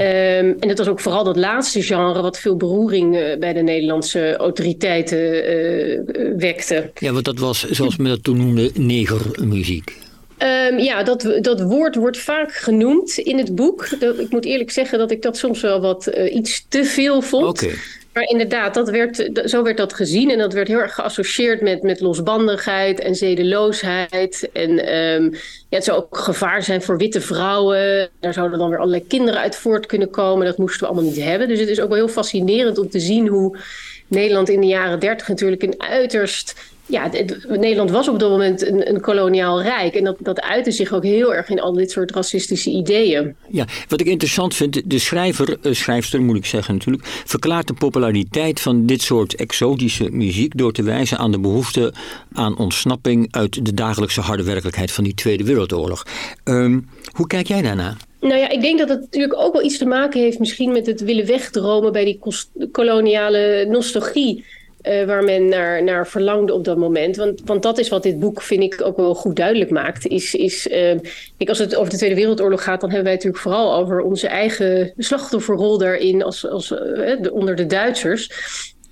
Um, en dat was ook vooral dat laatste genre wat veel beroering uh, bij de Nederlandse autoriteiten uh, wekte. Ja, want dat was, zoals men dat toen noemde, negermuziek. Um, ja, dat, dat woord wordt vaak genoemd in het boek. Dat, ik moet eerlijk zeggen dat ik dat soms wel wat uh, iets te veel vond. Okay. Maar inderdaad, dat werd, zo werd dat gezien. En dat werd heel erg geassocieerd met, met losbandigheid en zedeloosheid. En um, ja, het zou ook gevaar zijn voor witte vrouwen. Daar zouden dan weer allerlei kinderen uit voort kunnen komen. Dat moesten we allemaal niet hebben. Dus het is ook wel heel fascinerend om te zien hoe Nederland in de jaren dertig natuurlijk een uiterst ja, Nederland was op dat moment een, een, koloniaal rijk. En dat, dat uitte zich ook heel erg in al dit soort racistische ideeën. Ja, wat ik interessant vind, de schrijver, uh, schrijfster moet ik zeggen natuurlijk, verklaart de populariteit van dit soort exotische muziek door te wijzen aan de behoefte aan ontsnapping uit de dagelijkse harde werkelijkheid van die Tweede Wereldoorlog. Um, hoe kijk jij daarna? Nou ja, ik denk dat het natuurlijk ook wel iets te maken heeft misschien met het willen wegdromen bij die koloniale nostalgie. Uh, waar men naar, naar verlangde op dat moment. Want, want dat is wat dit boek, vind ik, ook wel goed duidelijk maakt. Is, is, uh, ik, als het over de Tweede Wereldoorlog gaat, dan hebben wij natuurlijk vooral over onze eigen slachtofferrol daarin als, als, de, onder de Duitsers.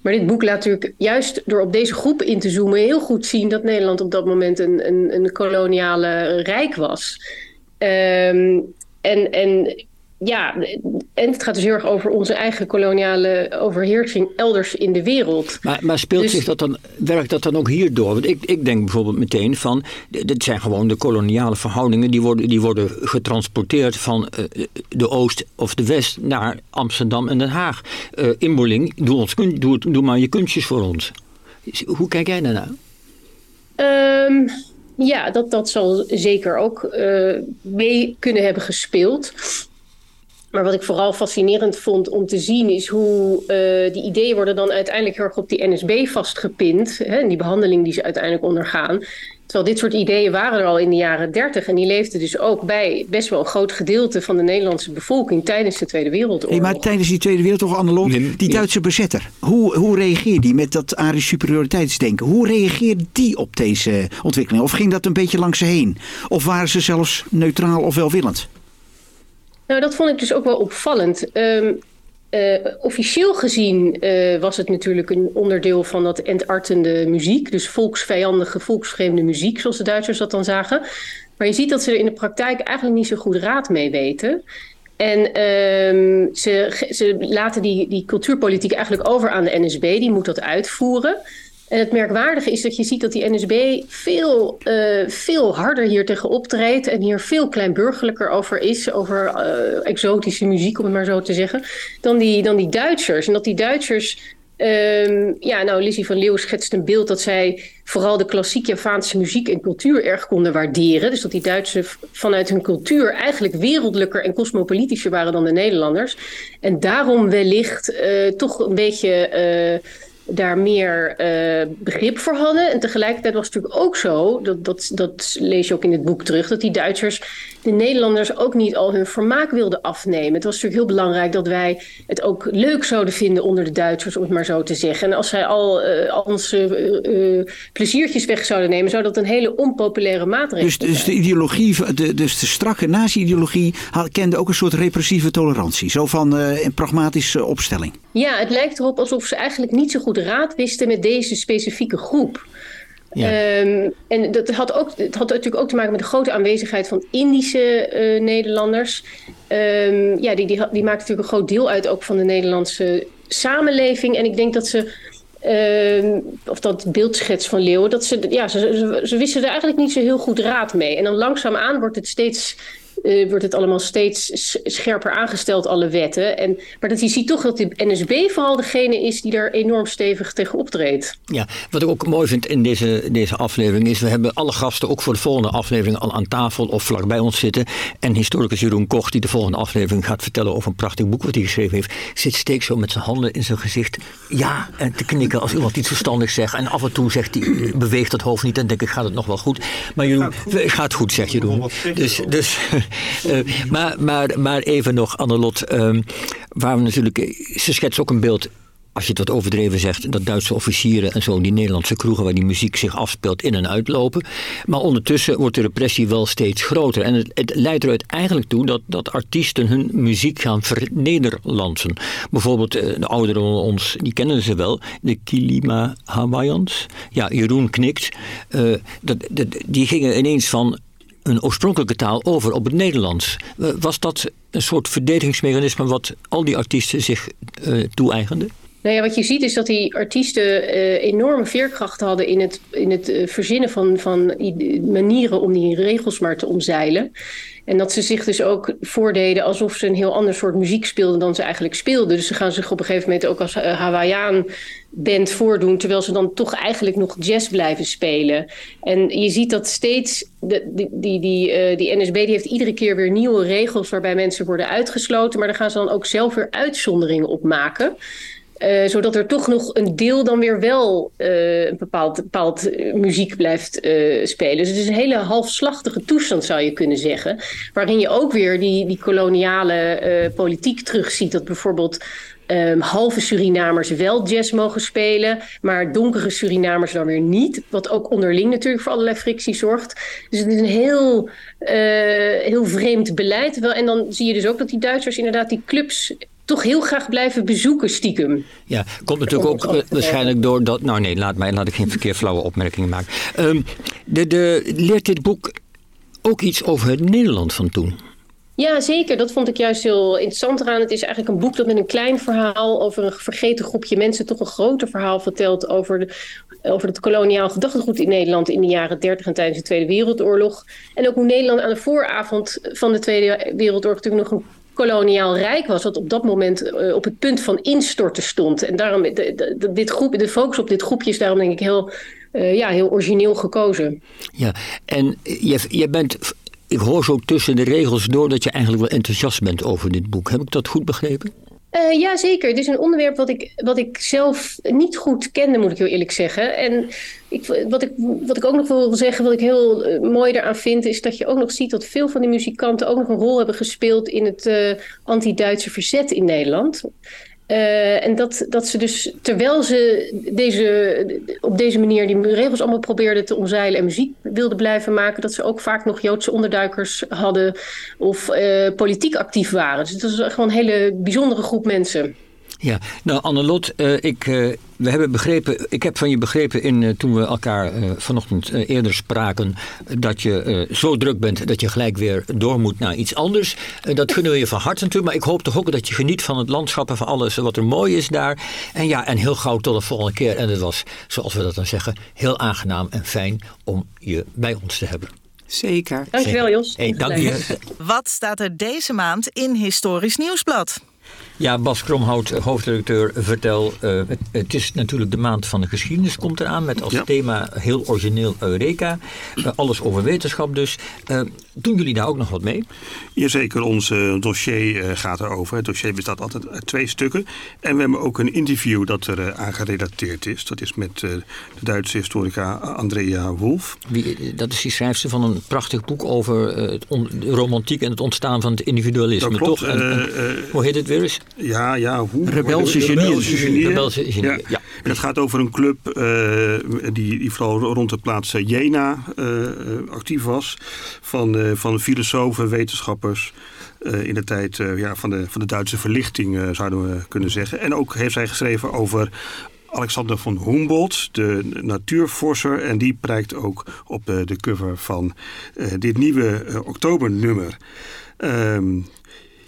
Maar dit boek laat natuurlijk juist door op deze groep in te zoomen heel goed zien dat Nederland op dat moment een, een, een koloniale rijk was. Um, en, en ja, en het gaat dus heel erg over onze eigen koloniale overheersing elders in de wereld. Maar, maar speelt dus- zich dat dan, werkt dat dan ook hierdoor? Want ik, ik denk bijvoorbeeld meteen van, dit zijn gewoon de koloniale verhoudingen, die worden, die worden getransporteerd van uh, de Oost of de West naar Amsterdam en Den Haag. Uh, inboeling, doe, ons, doe, doe maar je kunstjes voor ons. Hoe kijk jij daarnaar? Um, ja, dat, dat zal zeker ook uh, mee kunnen hebben gespeeld. Maar wat ik vooral fascinerend vond om te zien is hoe uh, die ideeën worden dan uiteindelijk heel erg op die NSB vastgepind. Hè, en die behandeling die ze uiteindelijk ondergaan. Terwijl dit soort ideeën waren er al in de jaren dertig. En die leefden dus ook bij best wel een groot gedeelte van de Nederlandse bevolking tijdens de Tweede Wereldoorlog. Hey, maar tijdens die Tweede Wereldoorlog, Annelot, die Duitse bezetter. Hoe, hoe reageerde die met dat Arisch superioriteitsdenken? Hoe reageerde die op deze ontwikkeling? Of ging dat een beetje langs ze heen? Of waren ze zelfs neutraal of welwillend? Nou, dat vond ik dus ook wel opvallend. Um, uh, officieel gezien uh, was het natuurlijk een onderdeel van dat entartende muziek. Dus volksvijandige, volksvreemde muziek, zoals de Duitsers dat dan zagen. Maar je ziet dat ze er in de praktijk eigenlijk niet zo goed raad mee weten. En uh, ze, ze laten die, die cultuurpolitiek eigenlijk over aan de NSB. Die moet dat uitvoeren. En het merkwaardige is dat je ziet dat die NSB veel, uh, veel harder hier tegen optreedt en hier veel kleinburgerlijker over is, over uh, exotische muziek, om het maar zo te zeggen, dan die, dan die Duitsers. En dat die Duitsers, um, ja, nou, Lizzie van Leeuw schetst een beeld dat zij vooral de klassiek Javaanse muziek en cultuur erg konden waarderen. Dus dat die Duitsers vanuit hun cultuur eigenlijk wereldlijker en cosmopolitischer waren dan de Nederlanders. En daarom wellicht uh, toch een beetje daar meer uh, begrip voor hadden. En tegelijkertijd was het natuurlijk ook zo, dat, dat, dat lees je ook in het boek terug, dat die Duitsers de Nederlanders ook niet al hun vermaak wilden afnemen. Het was natuurlijk heel belangrijk dat wij het ook leuk zouden vinden onder de Duitsers, om het maar zo te zeggen. En als zij al, uh, al onze uh, pleziertjes weg zouden nemen, zou dat een hele onpopulaire maatregel dus, zijn. Dus de ideologie, de, dus de strakke nazi-ideologie kende ook een soort repressieve tolerantie. Zo van een pragmatische opstelling. Ja, het lijkt erop alsof ze eigenlijk niet zo goed raad wisten met deze specifieke groep. Ja. Um, en dat had, ook, het had natuurlijk ook te maken met de grote aanwezigheid van Indische uh, Nederlanders. Um, ja, die, die, die maakt natuurlijk een groot deel uit ook van de Nederlandse samenleving. En ik denk dat ze, uh, of dat beeldschets van Leeuwen, dat ze, ja, ze, ze, ze, wisten er eigenlijk niet zo heel goed raad mee. En dan langzaamaan wordt het steeds uh, wordt het allemaal steeds scherper aangesteld, alle wetten. En, maar dat je ziet toch dat de NSB vooral degene is die daar enorm stevig tegen optreedt. Ja, wat ik ook mooi vind in deze, deze aflevering is... we hebben alle gasten ook voor de volgende aflevering al aan tafel of vlak bij ons zitten. En historicus Jeroen Koch, die de volgende aflevering gaat vertellen... over een prachtig boek wat hij geschreven heeft... zit steeds zo met zijn handen in zijn gezicht... ja, en te knikken als iemand iets verstandigs zegt. En af en toe zegt hij, beweegt het hoofd niet en denk ik, gaat het nog wel goed? Maar Jeroen, gaat goed, zegt Jeroen. Dus, dus uh, maar, maar, maar even nog, Annelot, uh, waar we natuurlijk. Ze schetst ook een beeld als je het wat overdreven zegt, dat Duitse officieren en zo, die Nederlandse kroegen waar die muziek zich afspeelt, in en uitlopen. Maar ondertussen wordt de repressie wel steeds groter. En het, leidt er uiteindelijk toe dat, dat artiesten hun muziek gaan vernederlandsen. Bijvoorbeeld de ouderen onder ons, die kennen ze wel, de Kilima Hawaiians. Ja, Jeroen knikt. Dat, dat, die gingen ineens van een oorspronkelijke taal over op het Nederlands. Was dat een soort verdedigingsmechanisme wat al die artiesten zich uh, toe-eigenden? Nou ja, wat je ziet is dat die artiesten uh, enorme veerkracht hadden in het, in het verzinnen van, van manieren om die regels maar te omzeilen. En dat ze zich dus ook voordeden alsof ze een heel ander soort muziek speelden dan ze eigenlijk speelden. Dus ze gaan zich op een gegeven moment ook als Hawaiian band voordoen, terwijl ze dan toch eigenlijk nog jazz blijven spelen. En je ziet dat steeds, de, die, die, die, uh, die NSB die heeft iedere keer weer nieuwe regels waarbij mensen worden uitgesloten, maar daar gaan ze dan ook zelf weer uitzonderingen op maken. Uh, zodat er toch nog een deel dan weer wel uh, een bepaald, bepaald muziek blijft spelen. Dus het is een hele halfslachtige toestand, zou je kunnen zeggen. Waarin je ook weer die, die koloniale politiek terugziet. Dat bijvoorbeeld um, halve Surinamers wel jazz mogen spelen, maar donkere Surinamers dan weer niet. Wat ook onderling natuurlijk voor allerlei frictie zorgt. Dus het is een heel, heel vreemd beleid. Wel, en dan zie je dus ook dat die Duitsers inderdaad die clubs toch heel graag blijven bezoeken stiekem. Ja, komt natuurlijk ook uh, waarschijnlijk door dat... Nou nee, laat, mij, laat ik geen verkeer flauwe opmerkingen maken. Um, de, de, leert dit boek ook iets over het Nederland van toen? Ja, zeker. Dat vond ik juist heel interessant eraan. Het is eigenlijk een boek dat met een klein verhaal over een vergeten groepje mensen toch een groter verhaal vertelt over, de, over het koloniaal gedachtegoed in Nederland in de jaren 30 en tijdens de Tweede Wereldoorlog. En ook hoe Nederland aan de vooravond van de Tweede Wereldoorlog natuurlijk nog een koloniaal rijk was, wat op dat moment uh, op het punt van instorten stond. En daarom, de, de, dit groep, de focus op dit groepje is daarom denk ik heel, uh, ja, heel origineel gekozen. Ja, en je, je bent, ik hoor zo tussen de regels door dat je eigenlijk wel enthousiast bent over dit boek. Heb ik dat goed begrepen? Uh, ja, zeker. Het is een onderwerp wat ik, wat ik zelf niet goed kende, moet ik heel eerlijk zeggen. En ik, wat, ik, wat ik ook nog wil zeggen, wat ik heel uh, mooi eraan vind, is dat je ook nog ziet dat veel van die muzikanten ook nog een rol hebben gespeeld in het uh, anti-Duitse verzet in Nederland. Uh, en dat, dat ze dus, terwijl ze deze, op deze manier die regels allemaal probeerden te omzeilen en muziek wilden blijven maken, dat ze ook vaak nog Joodse onderduikers hadden of uh, politiek actief waren. Dus dat is gewoon een hele bijzondere groep mensen. Ja, nou Annelot, uh, ik, uh, we hebben begrepen, ik heb van je begrepen in, uh, toen we elkaar vanochtend eerder spraken, dat je zo druk bent dat je gelijk weer door moet naar iets anders. dat gunnen we je van harte natuurlijk, maar ik hoop toch ook dat je geniet van het landschap en van alles wat er mooi is daar. En ja, en heel gauw tot de volgende keer. En het was, zoals we dat dan zeggen, heel aangenaam en fijn om je bij ons te hebben. Zeker. Dankjewel Jos. Hey, dank je. Wat staat er deze maand in Historisch Nieuwsblad? Ja, Bas Kromhout, hoofdredacteur, vertel. Uh, het, het, is natuurlijk de maand van de geschiedenis komt eraan. Met als ja. thema heel origineel Eureka. Uh, alles over wetenschap dus. Uh, doen jullie daar ook nog wat mee? Jazeker, ons dossier gaat erover. Het dossier bestaat altijd uit twee stukken. En we hebben ook een interview dat er aan gerelateerd is. Dat is met de Duitse historica Andrea Wolf. Wie, dat is die schrijfster van een prachtig boek over de romantiek en het ontstaan van het individualisme. Dat klopt. Toch? En, en, hoe heet het weer eens? Ja, ja. Hoe, Rebelse genie. Rebelse genie. Ja. ja. En het gaat over een club uh, die, die vooral rond de plaats Jena uh, actief was. Van, van filosofen, wetenschappers. in de tijd ja, van, de, van de Duitse verlichting, zouden we kunnen zeggen. En ook heeft zij geschreven over Alexander von Humboldt, de natuurforser. En die prijkt ook op de cover van dit nieuwe oktobernummer. Um,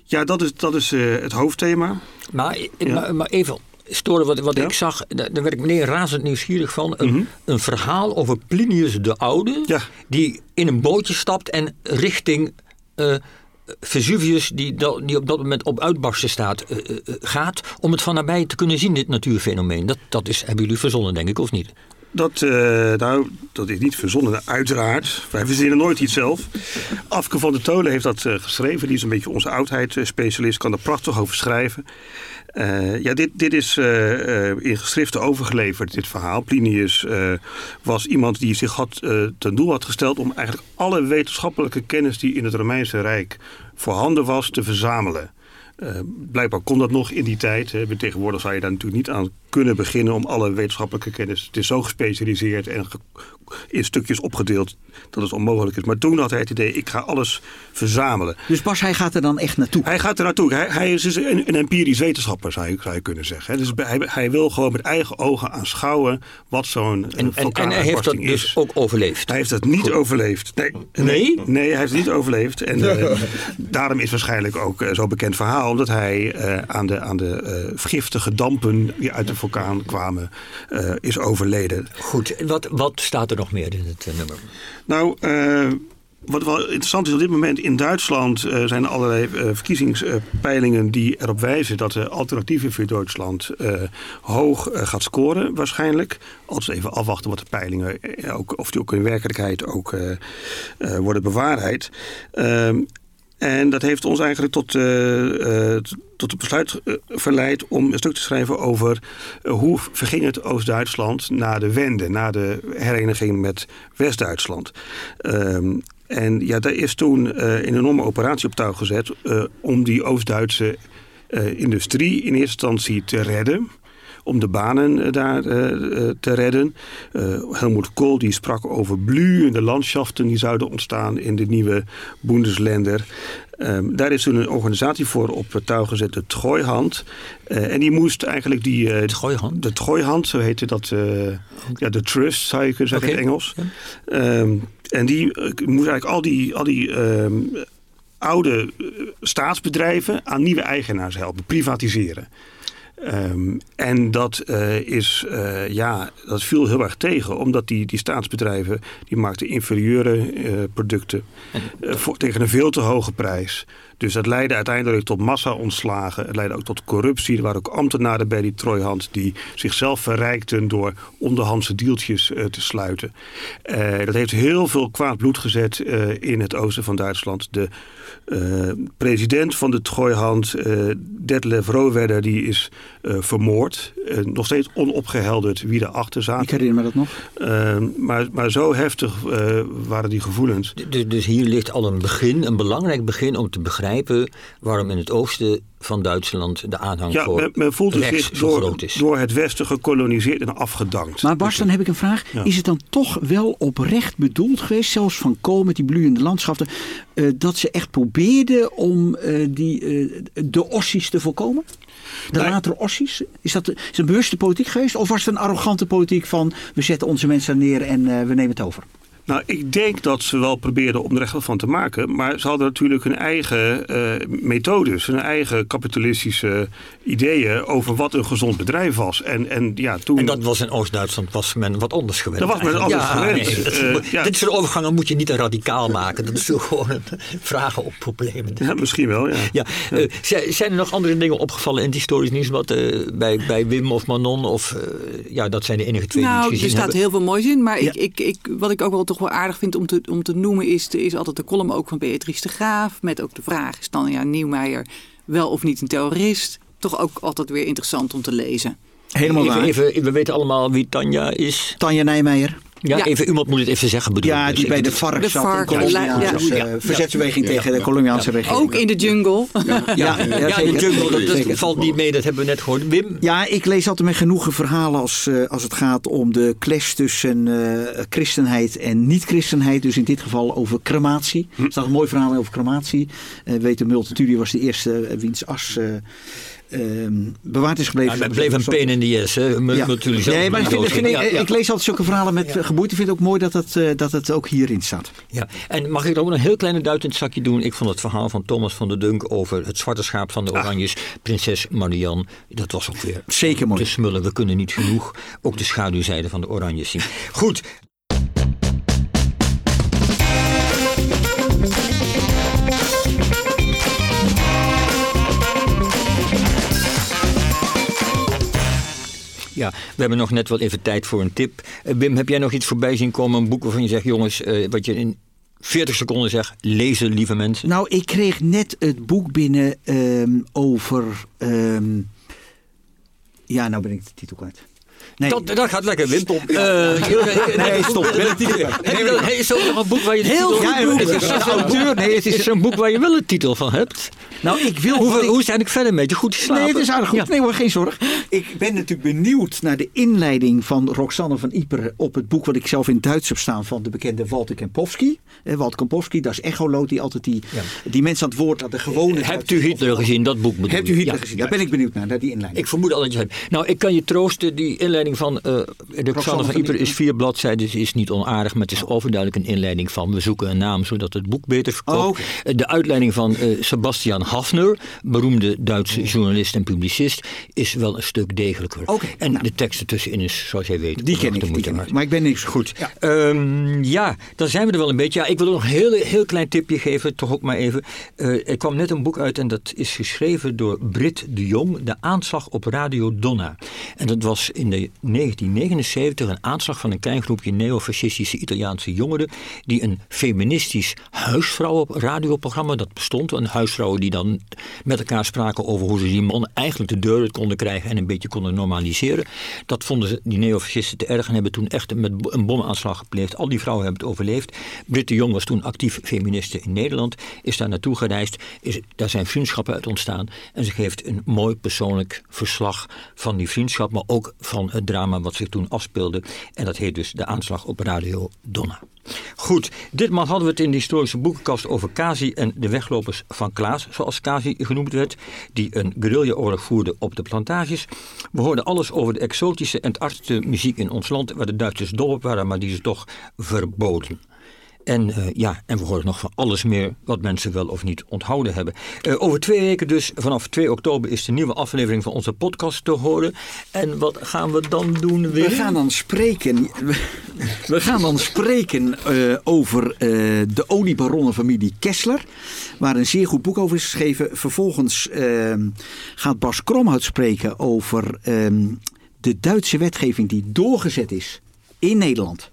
ja, dat is, dat is het hoofdthema. Maar, ja. maar, maar, even storen wat, wat ja? ik zag, daar werd ik meneer razend nieuwsgierig van. Een, mm -hmm. een verhaal over Plinius de Oude, ja. die in een bootje stapt en richting uh, Vesuvius, die, die op dat moment op uitbarsten staat, uh, gaat. Om het van nabij te kunnen zien, dit natuurfenomeen. Dat, dat is, hebben jullie verzonnen, denk ik, of niet? Dat, uh, nou, dat is niet verzonnen, uiteraard. Wij verzinnen nooit iets zelf. Afke van der Tolen heeft dat uh, geschreven. Die is een beetje onze oudheidsspecialist, kan er prachtig over schrijven. Uh, ja, dit, dit is in geschriften overgeleverd, dit verhaal. Plinius was iemand die zich had, ten doel had gesteld om eigenlijk alle wetenschappelijke kennis die in het Romeinse Rijk voorhanden was, te verzamelen. Blijkbaar kon dat nog in die tijd. Hè. Tegenwoordig zou je daar natuurlijk niet aan kunnen beginnen om alle wetenschappelijke kennis. Het is zo gespecialiseerd en in stukjes opgedeeld dat het onmogelijk is. Maar toen had hij het idee, ik ga alles verzamelen. Dus Bas, hij gaat er dan echt naartoe? Hij gaat er naartoe. Hij, hij is dus een, een, empirisch wetenschapper, zou je, zou je kunnen zeggen. Dus hij, hij, wil gewoon met eigen ogen aanschouwen wat zo'n en, en, en hij heeft dat is. dus ook overleefd? Hij heeft dat niet Goed. overleefd. Nee, nee? Nee, hij heeft het niet overleefd. En uh, daarom is waarschijnlijk ook uh, zo'n bekend verhaal... omdat hij uh, aan de, aan de giftige dampen die uit de vulkaan kwamen, is overleden. Goed, en wat, wat staat er nog meer in het nummer? Nou, uh, wat wel interessant is op dit moment in Duitsland uh, zijn er allerlei uh, verkiezingspeilingen die erop wijzen dat de alternatieven voor Duitsland hoog gaat scoren waarschijnlijk. Als we even afwachten wat de peilingen ook, of die ook in werkelijkheid ook worden bewaarheid. En dat heeft ons eigenlijk tot, uh, uh, tot het besluit uh, verleid om een stuk te schrijven over hoe verging het Oost-Duitsland na de wende, na de hereniging met West-Duitsland. Ehm, en ja, daar is toen een enorme operatie op touw gezet om die Oost-Duitse industrie in eerste instantie te redden om de banen daar uh, te redden. Helmut Kohl die sprak over blühende landschaften die zouden ontstaan in de nieuwe Bundesländer. Um, daar is toen een organisatie voor op touw gezet, de Trooihand. Uh, en die moest eigenlijk die... Uh, Trooihand? De Trooihand, zo heette dat. Uh, ja, de Trust zou je kunnen zeggen okay. in het Engels. Um, en die moest eigenlijk al die, al die um, oude staatsbedrijven aan nieuwe eigenaars helpen, privatiseren. Ehm, en dat, uh, is, uh, ja, dat viel heel erg tegen, omdat die, die staatsbedrijven die maakten inferieure uh, producten voor, tegen een veel te hoge prijs. Dus dat leidde uiteindelijk tot massa-ontslagen. Het leidde ook tot corruptie. Er waren ook ambtenaren bij die Trojhand die zichzelf verrijkten door onderhandse deeltjes uh, te sluiten. Uh, dat heeft heel veel kwaad bloed gezet uh, in het oosten van Duitsland. De president van de Trojhand, Detlef Rohwedder, die is vermoord. nog steeds onopgehelderd wie erachter zat. Ik herinner me dat nog. maar, maar zo heftig waren die gevoelens. Dus, dus hier ligt al een begin, een belangrijk begin om te begrijpen waarom in het oosten van Duitsland de aanhang ja, voor men, men voelt zich door, groot is. door het Westen gekoloniseerd en afgedankt. Maar Bas, dan heb ik een vraag. Ja. Is het dan toch wel oprecht bedoeld geweest, zelfs van Kool met die bloeiende landschappen, uh, dat ze echt probeerden om uh, die, uh, de ossies te voorkomen? De latere ossies? Is dat is het een bewuste politiek geweest? Of was het een arrogante politiek van we zetten onze mensen neer en we nemen het over? Nou, ik denk dat ze wel probeerden om er echt wat van te maken. Maar ze hadden natuurlijk hun eigen uh, methodes, hun eigen kapitalistische ideeën over wat een gezond bedrijf was. En, en, ja, toen... en dat was in Oost-Duitsland was men wat anders gewend. Dat was men anders ja, gewend. Nee, dat, uh, ja. Dit soort overgangen moet je niet te radicaal maken. Dat is gewoon een vragen op problemen. Ja, misschien wel, ja. ja. Uh, zijn er nog andere dingen opgevallen in het historisch nieuws? Wat, bij, bij Wim of Manon? Of, ja, dat zijn de enige twee nou, die ik gezien er staat hebben. heel veel moois in. Maar ja. ik, ik, ik, wat ik ook wel toch wel aardig vind om te, om te noemen is, is altijd de column ook van Beatrice de Graaf. Met ook de vraag, is dan ja, Nieuwmeijer wel of niet een terrorist? Toch ook altijd weer interessant om te lezen. Helemaal even, waar. even, we weten allemaal wie Tanja is. Tanja Nijmeijer. Ja, ja, even, iemand moet het even zeggen. Bedoel, ja, die dus bij de vark zat vark, in Colombia. ja, ja, ja. verzetsbeweging tegen de Colombiaanse regering. Ook in de jungle. Ja, ja, de jungle, dat, dat valt niet mee, dat hebben we net gehoord. Wim? Ja, ik lees altijd met genoegen verhalen als, uh, als het gaat om de clash tussen uh, christenheid en niet-christenheid. Dus in dit geval over crematie. Er staat een mooi verhaal over crematie. Uh, weet de Multatuli was de eerste wiens as Um, bewaard is gebleven. Ja, het bleef een pain in the ass, hè? Ja. natuurlijk. Nee, maar ik, vind, vind ik, ja, ja. ik, lees altijd zulke verhalen met ja. geboeite. Ik vind het ook mooi dat het, uh, dat het ook hierin staat. Ja, en mag ik er ook een heel kleine duit in het zakje doen? Ik vond het verhaal van Thomas van der Dunk over het zwarte schaap van de Oranjes, ah. prinses Marianne, dat was ook weer Zeker mooi. te smullen. We kunnen niet genoeg ook de schaduwzijde van de Oranjes zien. Goed, Ja, we hebben nog net wel even tijd voor een tip. Uh, Wim, heb jij nog iets voorbij zien komen? Een boek waarvan je zegt, jongens, uh, wat je in 40 seconden zegt, lezen, lieve mensen. Nou, ik kreeg net het boek binnen um, over... Um, ja, nou ben ik de titel kwijt. Nee. Dat, dat gaat lekker, Wim. Stop. Uh, nee, stop. Nee, is ook nog een boek waar je Heel auteur. Nee, het is een boek waar je wel een titel van hebt. Nou, ik wil... Hoe, ik... hoe is het eigenlijk verder met je? Goed geslapen? Nee, het is aardig goed. Nee hoor, geen zorg. Ik ben natuurlijk benieuwd naar de inleiding van Roxanne van Ieper op het boek wat ik zelf in Duits heb staan van de bekende Walter Kempowski. Eh, Walter Kempowski, dat is Echoloot die altijd die, ja. die mensen aan het woord had, de gewone... Hebt u Hitler gezien, dat boek bedoel Hebt u Hitler ja. gezien? Daar ben ik benieuwd naar, naar die inleiding. Ik vermoed al dat je hebt. Nou, ik kan je troosten, die inleiding van uh, de Roxanne van Ieper is vier bladzijden, dus is niet onaardig, maar het is overduidelijk een inleiding van we zoeken een naam zodat het boek beter verkoopt. Oh, okay. De uitleiding van uh, Sebastian Hafner, beroemde Duitse journalist en publicist, is wel een stuk degelijker. Okay, en nou. de tekst ertussenin is, zoals jij weet, die ken ik, die ken ik. Maar ik ben niks goed. Ja. Um, ja, dan zijn we er wel een beetje. Ja, ik wil nog een heel, heel klein tipje geven, toch ook maar even. Uh, er kwam net een boek uit en dat is geschreven door Britt de Jong, De aanslag op Radio Donna. En dat was in de 1979 een aanslag van een klein groepje neofascistische Italiaanse jongeren die een feministisch huisvrouwenradioprogramma, dat bestond, een huisvrouwen die dan met elkaar spraken over hoe ze die man eigenlijk de deur uit konden krijgen en een beetje konden normaliseren. Dat vonden ze, die neofascisten te erg en hebben toen echt met een bomaanslag gepleegd. Al die vrouwen hebben het overleefd. Britt de Jong was toen actief feministe in Nederland, is daar naartoe gereisd, is, daar zijn vriendschappen uit ontstaan en ze geeft een mooi persoonlijk verslag van die vriendschap, maar ook van het drama wat zich toen afspeelde. En dat heet dus de aanslag op Radio Donna. Goed, ditmaal hadden we het in de historische boekenkast over Kazi en de weglopers van Klaas, zoals Kazi genoemd werd, die een guerrilla-oorlog voerde op de plantages. We hoorden alles over de exotische en artste muziek in ons land, waar de Duitsers dol op waren, maar die ze toch verboden. En, uh, ja, en we horen nog van alles meer wat mensen wel of niet onthouden hebben. Uh, over twee weken dus, vanaf 2 oktober, is de nieuwe aflevering van onze podcast te horen. En wat gaan we dan doen weer? We gaan dan spreken, we gaan dan spreken uh, over de oliebaronnenfamilie Kessler. Waar een zeer goed boek over is geschreven. Vervolgens gaat Bas Kromhout spreken over ehm, de Duitse wetgeving die doorgezet is in Nederland.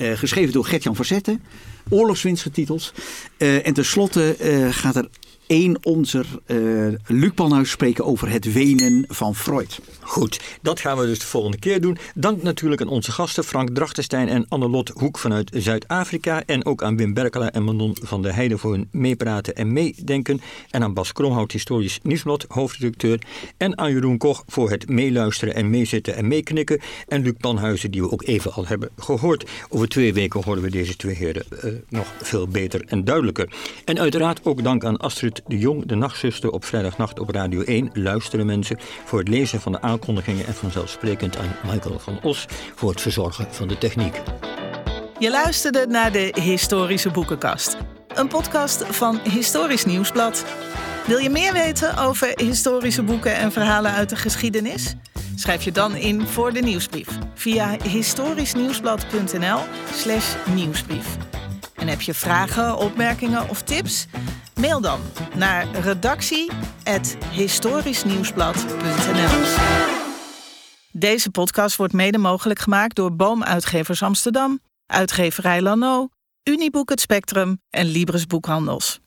Uh, geschreven door Gertjan Verzetten. Oorlogswinst getiteld. Uh, en tenslotte uh, gaat er één onze uh, Luc Panhuis spreken over het wenen van Freud. Goed, dat gaan we dus de volgende keer doen. Dank natuurlijk aan onze gasten Frank Drachtenstein en Annelot Hoek vanuit Zuid-Afrika. En ook aan Wim Berkela en Manon van der Heijden voor hun meepraten en meedenken. En aan Bas Kromhout, historisch nieuwsblad, hoofdredacteur. En aan Jeroen Koch voor het meeluisteren en meezitten en meeknikken. En Luc Panhuizen, die we ook even al hebben gehoord. Over twee weken horen we deze twee heren uh, nog veel beter en duidelijker. En uiteraard ook dank aan Astrid de Jong, de nachtzuster op vrijdagnacht op Radio 1. Luisteren mensen voor het lezen van de aankondigingen en vanzelfsprekend aan Michael van Os voor het verzorgen van de techniek. Je luisterde naar de Historische Boekenkast. Een podcast van Historisch Nieuwsblad. Wil je meer weten over historische boeken en verhalen uit de geschiedenis? Schrijf je dan in voor de nieuwsbrief via historischnieuwsblad.nl/slash nieuwsbrief. En heb je vragen, opmerkingen of tips? Mail dan naar redactie.historischnieuwsblad.nl Deze podcast wordt mede mogelijk gemaakt door Boomuitgevers Amsterdam, Uitgeverij Lano, Uniboek Het Spectrum en Libris Boekhandels.